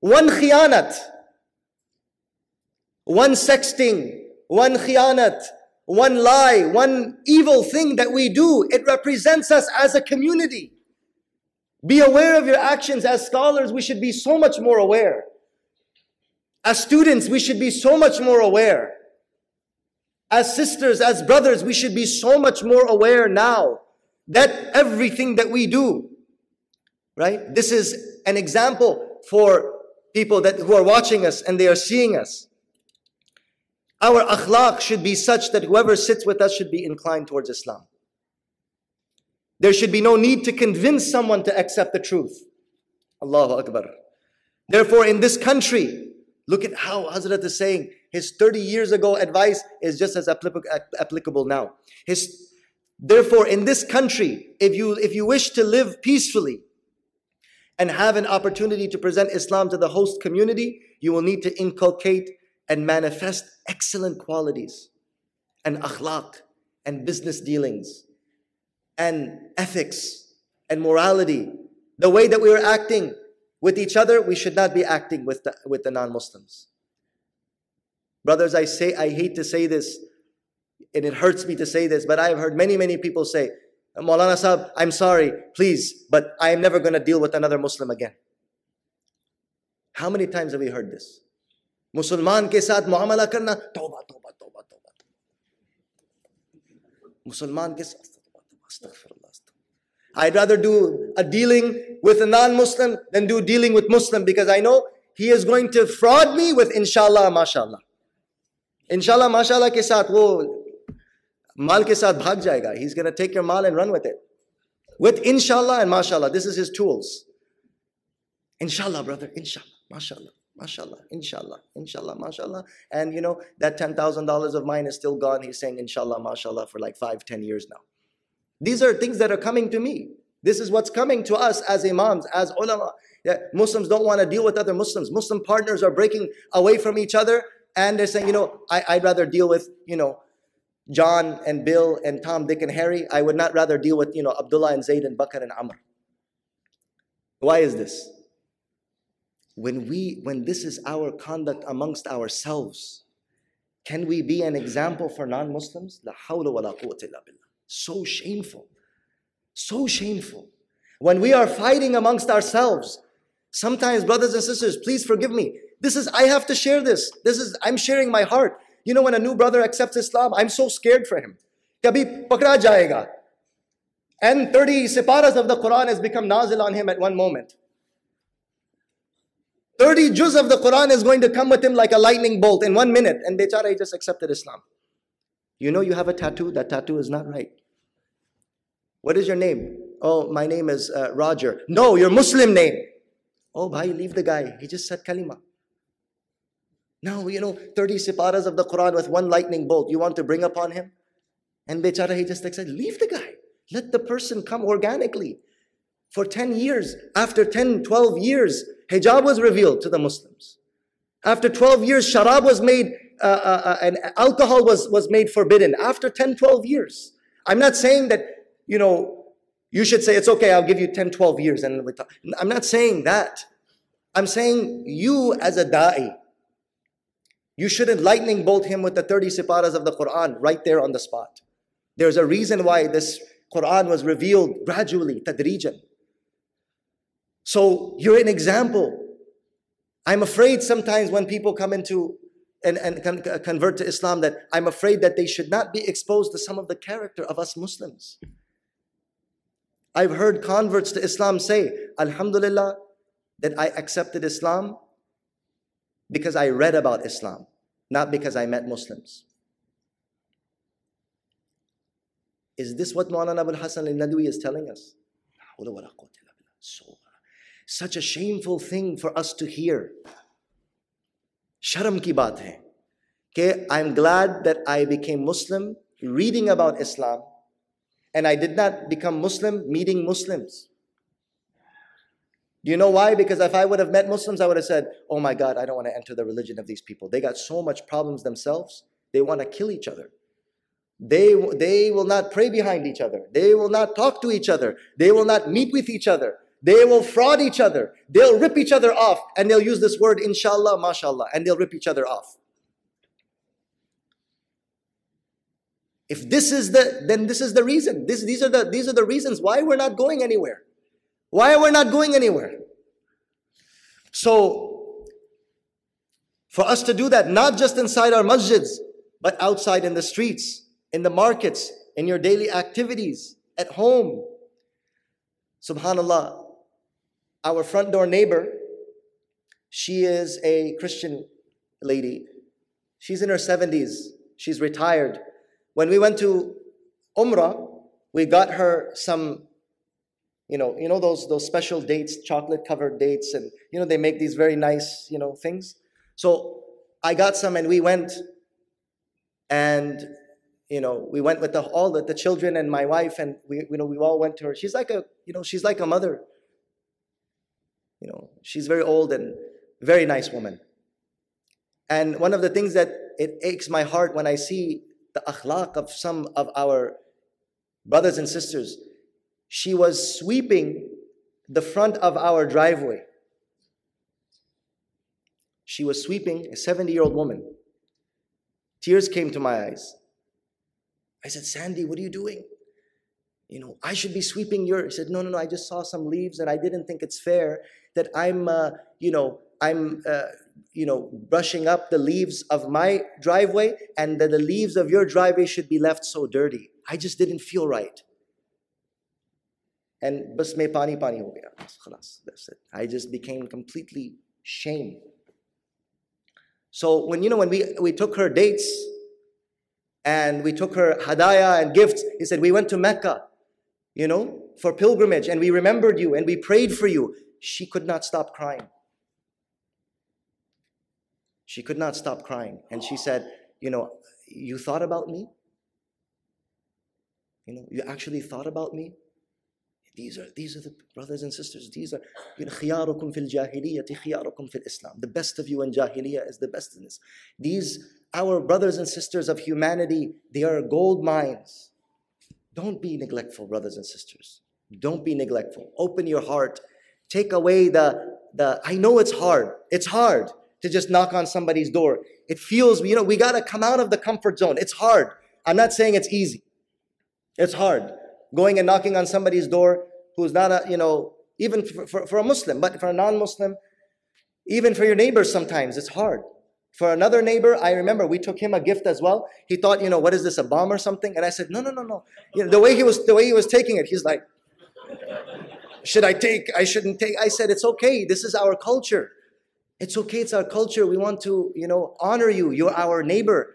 One khiyanat, one sexting, one khiyanat, one lie, one evil thing that we do, it represents us as a community. Be aware of your actions. As scholars, we should be so much more aware. As students, we should be so much more aware. As sisters, as brothers, we should be so much more aware now that everything that we do, right? This is an example for people that who are watching us and they are seeing us. Our akhlaq should be such that whoever sits with us should be inclined towards Islam. There should be no need to convince someone to accept the truth. Allahu Akbar. Therefore, in this country, look at how Hazrat is saying his 30 years ago advice is just as applicable now. His, therefore, in this country, if you, if you wish to live peacefully and have an opportunity to present Islam to the host community, you will need to inculcate and manifest excellent qualities and akhlaq and business dealings and ethics and morality. The way that we are acting with each other, we should not be acting with the, with the non Muslims. Brothers, I say, I hate to say this, and it hurts me to say this, but I have heard many, many people say, Maulana Sahib, I'm sorry, please, but I am never going to deal with another Muslim again. How many times have we heard this? مسلمان کے ساتھ معاملہ Musliman ke saath muamala karna, tawbah, tawbah, tawbah, tawbah. Musliman ke saath I'd rather do a dealing with a non-Muslim than do dealing with Muslim because I know he is going to fraud me with inshallah, mashallah. Inshallah, mashallah ke saath wo mal ke saath bhag jayega. He's going to take your mal and run with it. With inshallah and mashallah. This is his tools. Inshallah, brother. Inshallah. Mashallah. Mashallah, inshallah, inshallah, mashallah. And you know, that $10,000 of mine is still gone. He's saying inshallah, mashallah for like five, ten years now. These are things that are coming to me. This is what's coming to us as imams, as ulama. Yeah, Muslims don't want to deal with other Muslims. Muslim partners are breaking away from each other and they're saying, you know, I, would rather deal with, you know, John and Bill and Tom, Dick and Harry. I would not rather deal with, you know, Abdullah and Zayd and Bakr and Amr. Why is this? When we, when this is our conduct amongst ourselves, can we be an example for non-Muslims? So shameful. So shameful. When we are fighting amongst ourselves, sometimes, brothers and sisters, please forgive me. This is, I have to share this. This is, I'm sharing my heart. You know, when a new brother accepts Islam, I'm so scared for him. And 30 siparas of the Quran has become nazil on him at one moment. 30 juz of the Quran is going to come with him like a lightning bolt in one minute. And bechara, he just accepted Islam. You know you have a tattoo, that tattoo is not right. What is your name? Oh, my name is uh, Roger. No, your Muslim name. Oh, bhai, leave the guy. He just said kalima. Now, you know, 30 siparas of the Quran with one lightning bolt you want to bring upon him? And bechara, he just said, leave the guy. Let the person come organically. For 10 years, after 10, 12 years, hijab was revealed to the Muslims. After 12 years, sharab was made uh, uh, uh, and alcohol was, was made forbidden after 10, 12 years. I'm not saying that, you know, You should say, it's okay, I'll give you 10, 12 years. And. I'm not saying that. I'm saying you as a da'i, you shouldn't lightning bolt him with the 30 siparas of the Quran right there on the spot. There's a reason why this Quran was revealed gradually, tadrijan. So you're an example. I'm afraid sometimes when people come into and, and con- convert to Islam that I'm afraid that they should not be exposed to some of the character of us Muslims. I've heard converts to Islam say, Alhamdulillah, that I accepted Islam because I read about Islam, not because I met Muslims. Is this what Maulana Abul Hassan al-Nadwi is telling us? So, such a shameful thing for us to hear. Sharam ki baat hai. Okay, I'm glad that I became Muslim reading about Islam and I did not become Muslim meeting Muslims. Do you know why? Because if I would have met Muslims, I would have said, Oh my God, I don't want to enter the religion of these people. They got so much problems themselves, they want to kill each other. They, they will not pray behind each other. They will not talk to each other. They will not meet with each other. They will fraud each other. They'll rip each other off. And they'll use this word, inshallah, mashallah, and they'll rip each other off. If this is the, then this is the reason. This, these, are the, these are the reasons why we're not going anywhere. Why are we not going anywhere? So, for us to do that, not just inside our masjids, but outside in the streets, in the markets, in your daily activities, at home. Subhanallah, our front door neighbor, she is a Christian lady. She's in her 70s. She's retired. When we went to Umrah, we got her some you know you know those those special dates chocolate covered dates and you know they make these very nice you know things so i got some and we went and you know we went with the, all the, the children and my wife and we you know we all went to her she's like a you know she's like a mother you know she's very old and very nice woman and one of the things that it aches my heart when i see the akhlaq of some of our brothers and sisters she was sweeping the front of our driveway. She was sweeping, a 70 year old woman. Tears came to my eyes. I said, Sandy, what are you doing? You know, I should be sweeping your. He said, No, no, no, I just saw some leaves and I didn't think it's fair that I'm, uh, you know, I'm, uh, you know, brushing up the leaves of my driveway and that the leaves of your driveway should be left so dirty. I just didn't feel right and bas pani pani ho gaya. That's it. I just became completely shamed. So when you know when we we took her dates and we took her hadaya and gifts, he said we went to Mecca, you know, for pilgrimage and we remembered you and we prayed for you She could not stop crying. She could not stop crying. And she said, you know, you thought about me? You know, you actually thought about me? These are, these are the brothers and sisters. These are, you know, خِيَارُكُمْ فِي الْجَاهِلِيَّةِ خِيَارُكُمْ فِي الْإِسْلَامِ The best of you in Jahiliyyah is the best in this. These, our brothers and sisters of humanity, they are gold mines. Don't be neglectful, brothers and sisters. Don't be neglectful. Open your heart. Take away the, the, I know it's hard. It's hard to just knock on somebody's door. It feels, you know, we got to come out of the comfort zone. It's hard. I'm not saying it's easy. It's hard going and knocking on somebody's door who's not a, you know, even for, for, for a Muslim, but for a non Muslim, even for your neighbors sometimes, it's hard. For another neighbor, I remember we took him a gift as well. He thought, you know, what is this, a bomb or something? And I said, no, no, no, no. You know, the way he was, the way he was taking it, he's like, should I take? I shouldn't take. I said, it's okay. This is our culture. It's okay. It's our culture. We want to, you know, honor you. You're our neighbor.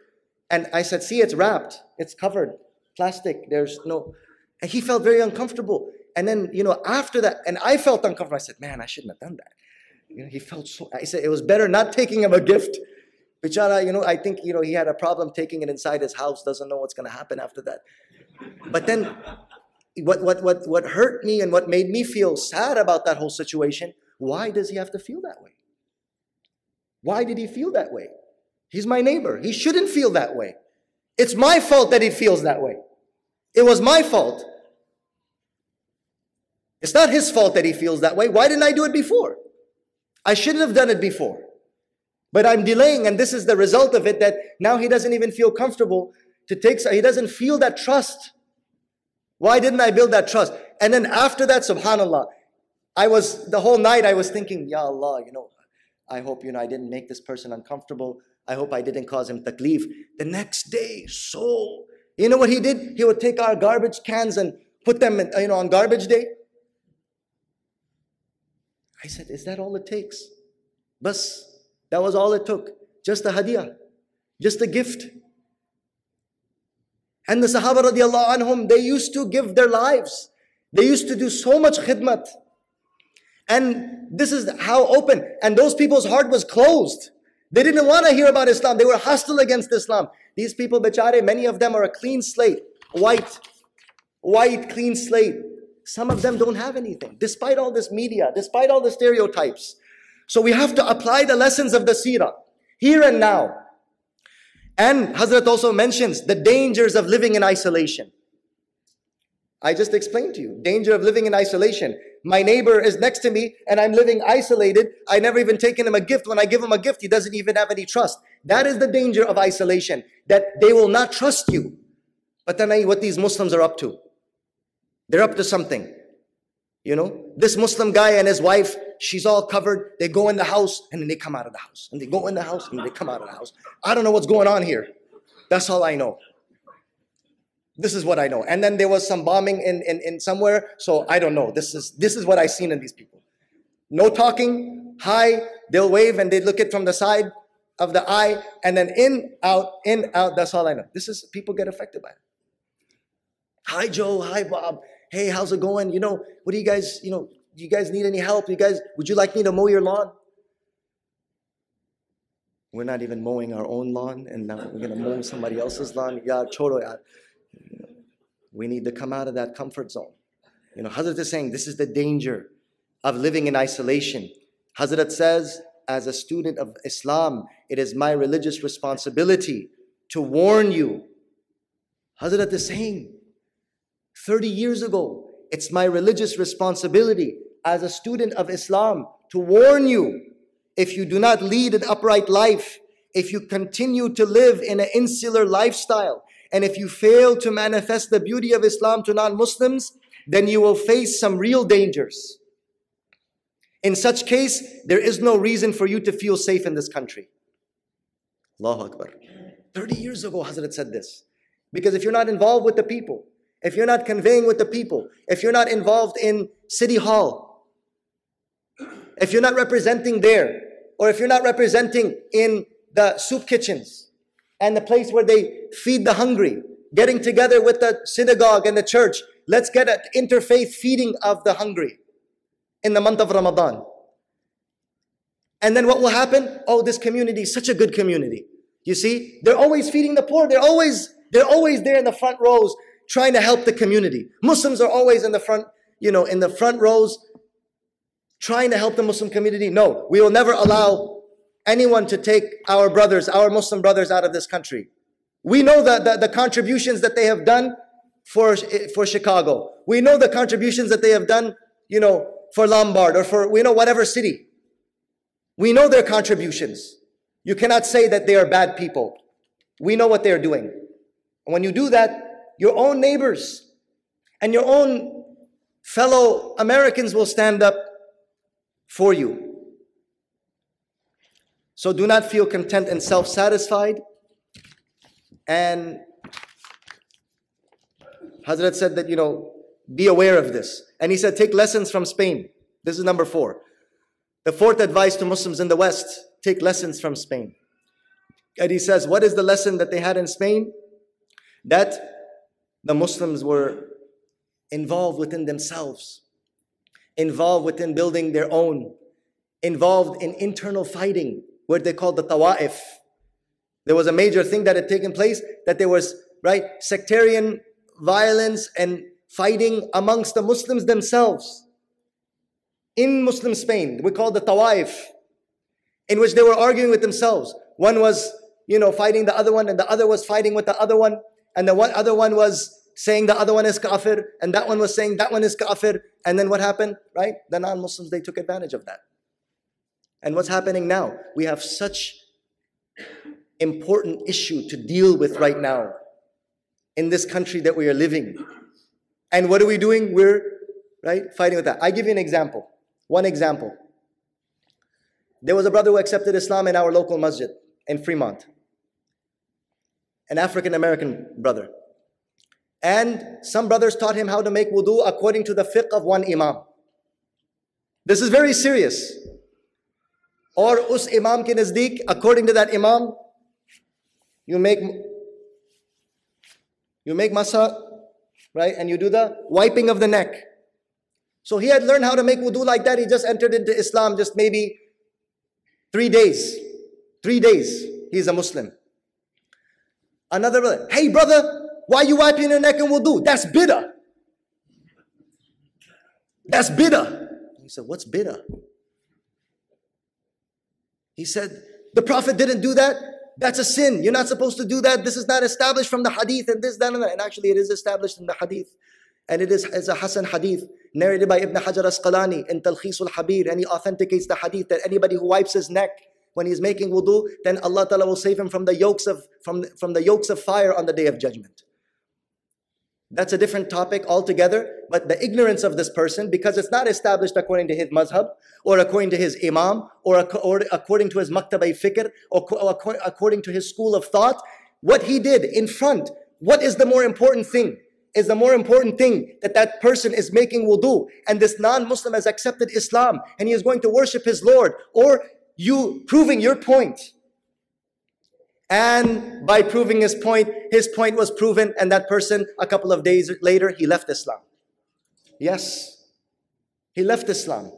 And I said, see, it's wrapped. It's covered. Plastic. There's no. And he felt very uncomfortable. And then, you know, after that, and I felt uncomfortable. I said, man, I shouldn't have done that. You know, he felt so, I said, it was better not taking him a gift. Bichara, you know, I think, you know, he had a problem taking it inside his house, doesn't know what's going to happen after that. But then, what, what, what, what hurt me and what made me feel sad about that whole situation, why does he have to feel that way? Why did he feel that way? He's my neighbor. He shouldn't feel that way. It's my fault that he feels that way. It was my fault. It's not his fault that he feels that way. Why didn't I do it before? I shouldn't have done it before. But I'm delaying, and this is the result of it that now he doesn't even feel comfortable to take, he doesn't feel that trust. Why didn't I build that trust? And then after that, subhanAllah, I was, the whole night I was thinking, Ya Allah, you know, I hope, you know, I didn't make this person uncomfortable. I hope I didn't cause him taklif. The next day, so, you know what he did? He would take our garbage cans and put them, in, you know, on garbage day. I said, is that all it takes? Bas, that was all it took. Just a hadiyah, just a gift. And the Sahaba radiallahu anhum, they used to give their lives. They used to do so much khidmat. And this is how open. And those people's heart was closed. They didn't want to hear about Islam. They were hostile against Islam. These people, bechare, many of them are a clean slate. White. White, clean slate. Some of them don't have anything. Despite all this media, despite all the stereotypes. So we have to apply the lessons of the seerah. Here and now. And Hazrat also mentions the dangers of living in isolation. I just explained to you danger of living in isolation. My neighbor is next to me and I'm living isolated. I never even taken him a gift. When I give him a gift, he doesn't even have any trust. That is the danger of isolation, that they will not trust you. But then I, what these Muslims are up to. They're up to something. You know, this Muslim guy and his wife, she's all covered. They go in the house and then they come out of the house. And they go in the house and they come out of the house. I don't know what's going on here. That's all I know. This is what I know. And then there was some bombing in, in, in somewhere. So I don't know. This is this is what I've seen in these people. No talking, hi, they'll wave and they look it from the side of the eye, and then in, out, in, out. That's all I know. This is people get affected by it. Hi Joe, hi Bob. Hey, how's it going? You know, what do you guys, you know, do you guys need any help? You guys, would you like me to mow your lawn? We're not even mowing our own lawn, and now we're gonna mow somebody else's lawn. Yeah, choro, we need to come out of that comfort zone. You know, Hazrat is saying this is the danger of living in isolation. Hazrat says, as a student of Islam, it is my religious responsibility to warn you. Hazrat is saying, 30 years ago, it's my religious responsibility as a student of Islam to warn you if you do not lead an upright life, if you continue to live in an insular lifestyle, and if you fail to manifest the beauty of Islam to non Muslims, then you will face some real dangers. In such case, there is no reason for you to feel safe in this country. Allahu Akbar. 30 years ago, Hazrat said this. Because if you're not involved with the people, if you're not conveying with the people, if you're not involved in City Hall, if you're not representing there, or if you're not representing in the soup kitchens, and the place where they feed the hungry, getting together with the synagogue and the church. Let's get an interfaith feeding of the hungry in the month of Ramadan. And then what will happen? Oh, this community is such a good community. You see, they're always feeding the poor. They're always, they're always there in the front rows trying to help the community. Muslims are always in the front, you know, in the front rows trying to help the Muslim community. No, we will never allow anyone to take our brothers, our Muslim brothers out of this country. We know the, the, the contributions that they have done for, for Chicago. We know the contributions that they have done, you know, for Lombard or for, we know, whatever city. We know their contributions. You cannot say that they are bad people. We know what they are doing. And when you do that, your own neighbors and your own fellow Americans will stand up for you. So do not feel content and self satisfied. And Hazrat said that, you know, be aware of this. And he said, take lessons from Spain. This is number four. The fourth advice to Muslims in the West take lessons from Spain. And he says, what is the lesson that they had in Spain? That the Muslims were involved within themselves, involved within building their own, involved in internal fighting, what they called the tawa'if. There was a major thing that had taken place that there was, right, sectarian violence and fighting amongst the Muslims themselves. In Muslim Spain, we call the tawa'if, in which they were arguing with themselves. One was, you know, fighting the other one, and the other was fighting with the other one, and the one other one was saying the other one is kafir, and that one was saying that one is kafir. And then what happened? Right? The non Muslims, they took advantage of that. And what's happening now? We have such important issue to deal with right now in this country that we are living. And what are we doing? We're right fighting with that. I give you an example. One example. There was a brother who accepted Islam in our local masjid in Fremont. An African American brother. And some brothers taught him how to make wudu according to the fiqh of one imam. This is very serious. Or us imam ke nazdeek, according to that imam, you make you make masa, right? And you do the wiping of the neck. So he had learned how to make wudu like that. He just entered into Islam just maybe three days. Three days. He's a Muslim. Another brother, hey brother, why you wiping your neck and wudu? That's bid'ah. That's bid'ah. He said, what's bid'ah? He said, the Prophet didn't do that. That's a sin. You're not supposed to do that. This is not established from the hadith and this, that, and that. And actually, it is established in the hadith. And it is as a Hasan hadith narrated by Ibn Hajar Asqalani in Talkhis al-Habir. And he authenticates the hadith that anybody who wipes his neck when he's making wudu, then Allah Ta'ala will save him from the yokes of, from, from the yokes of fire on the day of judgment. That's a different topic altogether. But the ignorance of this person, because it's not established according to his mazhab, or according to his imam, or, or according to his maktabay fikr, or, or according to his school of thought, what he did in front, what is the more important thing? Is the more important thing that that person is making wudu and this non-Muslim has accepted Islam and he is going to worship his Lord, or you proving your point and by proving his point, his point was proven, and that person, a couple of days later, he left Islam. Yes, he left Islam.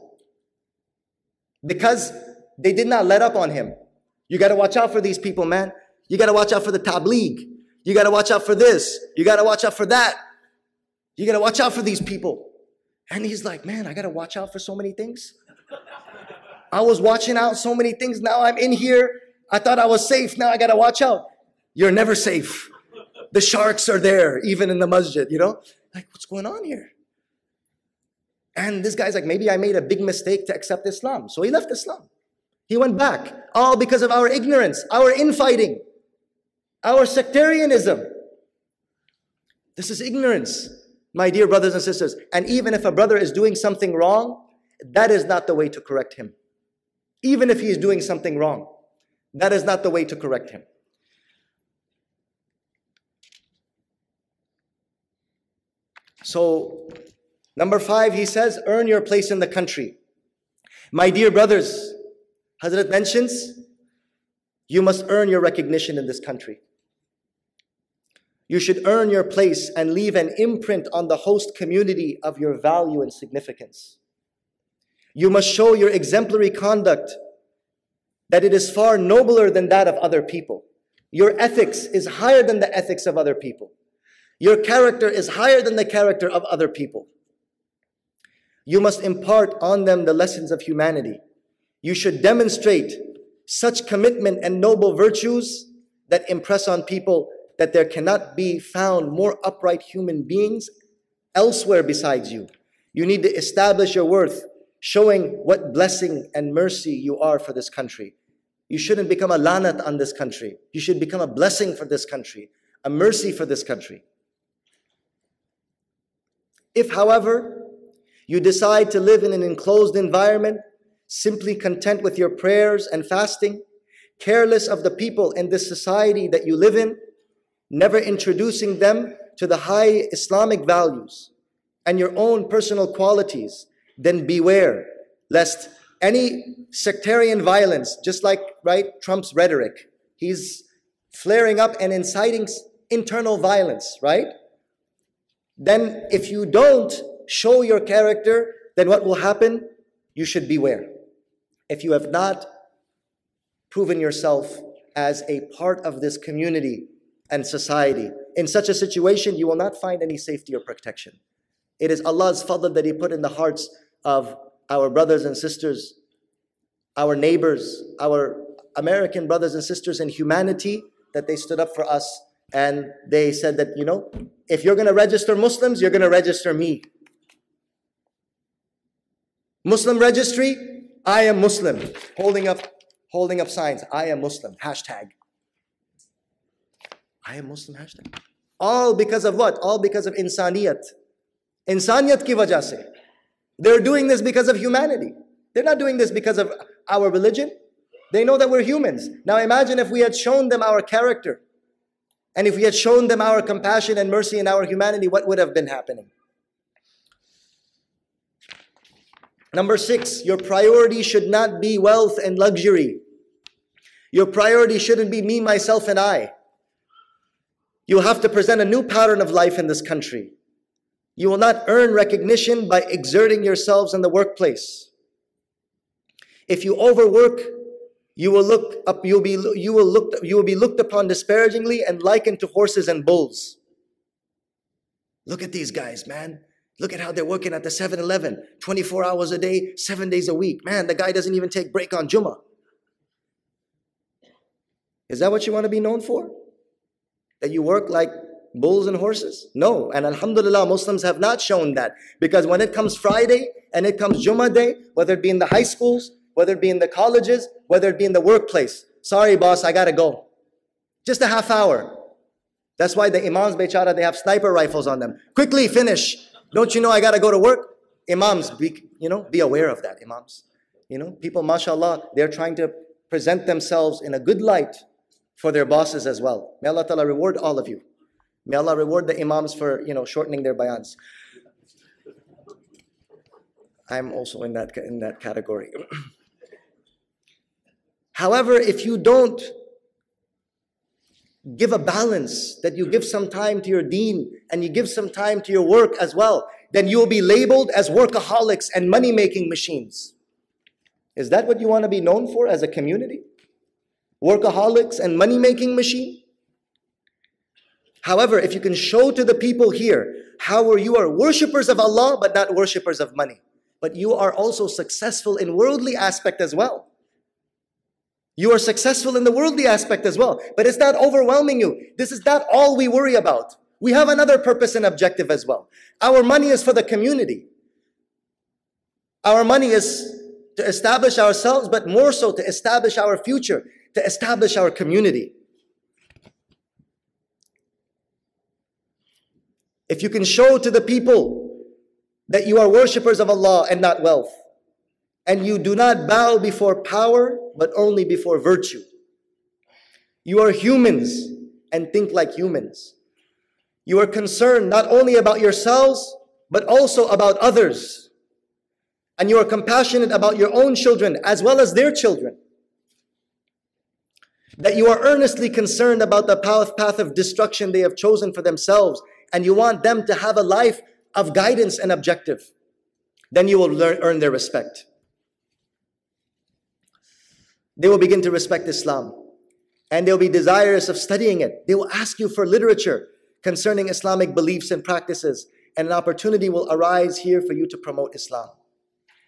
Because they did not let up on him. You got to watch out for these people, man. You got to watch out for the tabligh. You got to watch out for this. You got to watch out for that. You got to watch out for these people. And he's like, man, I got to watch out for so many things. I was watching out so many things. Now I'm in here I thought I was safe. Now I got to watch out. You're never safe. The sharks are there, even in the masjid, you know? Like, what's going on here? And this guy's like, maybe I made a big mistake to accept Islam. So he left Islam. He went back, all because of our ignorance, our infighting, our sectarianism. This is ignorance, my dear brothers and sisters. And even if a brother is doing something wrong, that is not the way to correct him. Even if he is doing something wrong. That is not the way to correct him. So, number five, he says, earn your place in the country. My dear brothers, Hazrat mentions, you must earn your recognition in this country. You should earn your place and leave an imprint on the host community of your value and significance. You must show your exemplary conduct that it is far nobler than that of other people. Your ethics is higher than the ethics of other people. Your character is higher than the character of other people. You must impart on them the lessons of humanity. You should demonstrate such commitment and noble virtues that impress on people that there cannot be found more upright human beings elsewhere besides you. You need to establish your worth showing what blessing and mercy you are for this country. You shouldn't become a lanat on this country. You should become a blessing for this country, a mercy for this country. If, however, you decide to live in an enclosed environment, simply content with your prayers and fasting, careless of the people in this society that you live in, never introducing them to the high Islamic values and your own personal qualities, then beware lest any sectarian violence, just like right Trump's rhetoric, he's flaring up and inciting internal violence, right? Then if you don't show your character, then what will happen? You should beware. If you have not proven yourself as a part of this community and society, in such a situation, you will not find any safety or protection. It is Allah's fadl that He put in the hearts of our brothers and sisters, our neighbors, our American brothers and sisters in humanity, that they stood up for us and they said that, you know, if you're going to register Muslims, you're going to register me. Muslim registry, I am Muslim. Holding up, holding up signs, I am Muslim. Hashtag. I am Muslim hashtag. All because of what? All because of insaniyat. Insaniyat ki wajah se. They're doing this because of humanity. They're not doing this because of our religion. They know that we're humans. Now imagine if we had shown them our character and if we had shown them our compassion and mercy and our humanity, what would have been happening? Number six, your priority should not be wealth and luxury. Your priority shouldn't be me, myself, and I. You have to present a new pattern of life in this country. You will not earn recognition by exerting yourselves in the workplace. If you overwork, you will look up, you'll be, you will look, you will be looked upon disparagingly and likened to horses and bulls. Look at these guys, man. Look at how they're working at the 7 Eleven 24 hours a day, seven days a week. Man, the guy doesn't even take break on Jummah. Is that what you want to be known for? That you work like bulls and horses? No. And Alhamdulillah, Muslims have not shown that. Because when it comes Friday and it comes Jummah day, whether it be in the high schools, whether it be in the colleges, whether it be in the workplace, sorry, boss, I gotta go. Just a half hour. That's why the Imams, Bechara, they have sniper rifles on them. Quickly finish. Don't you know I gotta go to work? Imams, be, you know, be aware of that, Imams. You know, people, mashallah, they're trying to present themselves in a good light for their bosses as well. May Allah Ta'ala reward all of you. May Allah reward the Imams for, you know, shortening their bayans. I'm also in that, in that category. However, if you don't give a balance, that you give some time to your deen and you give some time to your work as well, then you will be labeled as workaholics and money making machines. Is that what you want to be known for as a community? Workaholics and money making machine? However, if you can show to the people here how you are worshippers of Allah but not worshippers of money, but you are also successful in worldly aspect as well. You are successful in the worldly aspect as well, but it's not overwhelming you. This is not all we worry about. We have another purpose and objective as well. Our money is for the community. Our money is to establish ourselves, but more so to establish our future, to establish our community. If you can show to the people that you are worshippers of Allah and not wealth, and you do not bow before power, but only before virtue. You are humans and think like humans. You are concerned not only about yourselves, but also about others. And you are compassionate about your own children as well as their children. That you are earnestly concerned about the path, of destruction they have chosen for themselves, and you want them to have a life of guidance and objective. Then you will learn, earn their respect they will begin to respect Islam and they'll be desirous of studying it. They will ask you for literature concerning Islamic beliefs and practices, and an opportunity will arise here for you to promote Islam.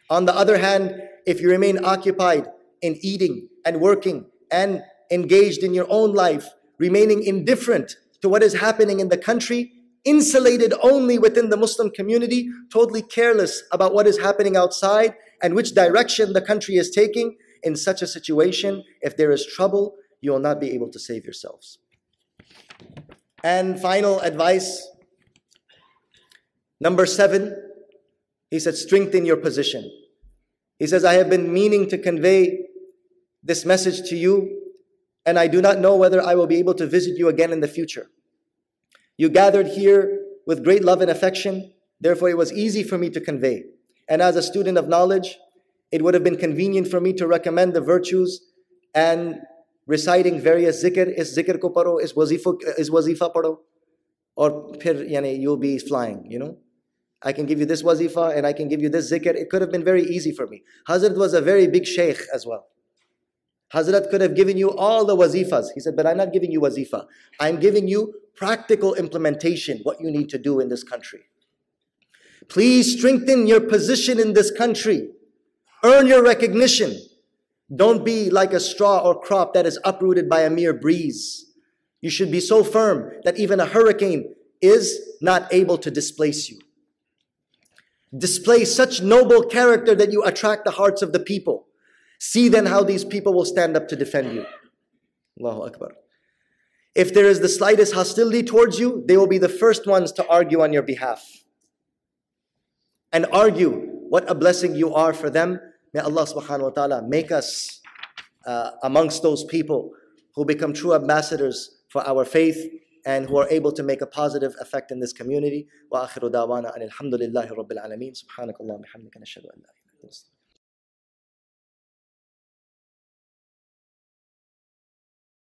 On the other hand, if you remain occupied in eating and working and engaged in your own life, remaining indifferent to what is happening in the country, insulated only within the Muslim community, totally careless about what is happening outside and which direction the country is taking, in such a situation, if there is trouble, you will not be able to save yourselves. And final advice number seven, he said, strengthen your position. He says, I have been meaning to convey this message to you, and I do not know whether I will be able to visit you again in the future. You gathered here with great love and affection, therefore, it was easy for me to convey. And as a student of knowledge, it would have been convenient for me to recommend the virtues and reciting various zikr. Is zikr ko paro is wazifa is wazifa paro or phir yani you'll be flying you know? I can give you this wazifa and I can give you this zikr. It could have been very easy for me. Hazrat was a very big sheikh as well. Hazrat could have given you all the wazifas. He said but I'm not giving you wazifa. I'm giving you practical implementation what you need to do in this country please strengthen your position in this country Earn your recognition. Don't be like a straw or crop that is uprooted by a mere breeze. You should be so firm that even a hurricane is not able to displace you. Display such noble character that you attract the hearts of the people. See then how these people will stand up to defend you. Allahu Akbar. If there is the slightest hostility towards you, they will be the first ones to argue on your behalf. And argue what a blessing you are for them. May Allah subhanahu wa ta'ala make us uh, amongst those people who become true ambassadors for our faith and who are able to make a positive effect in this community. Wa akhiru dawana alhamdulillahi rabbil alameen. Subhanakallah bihamdika nashhadu an la ilaha illa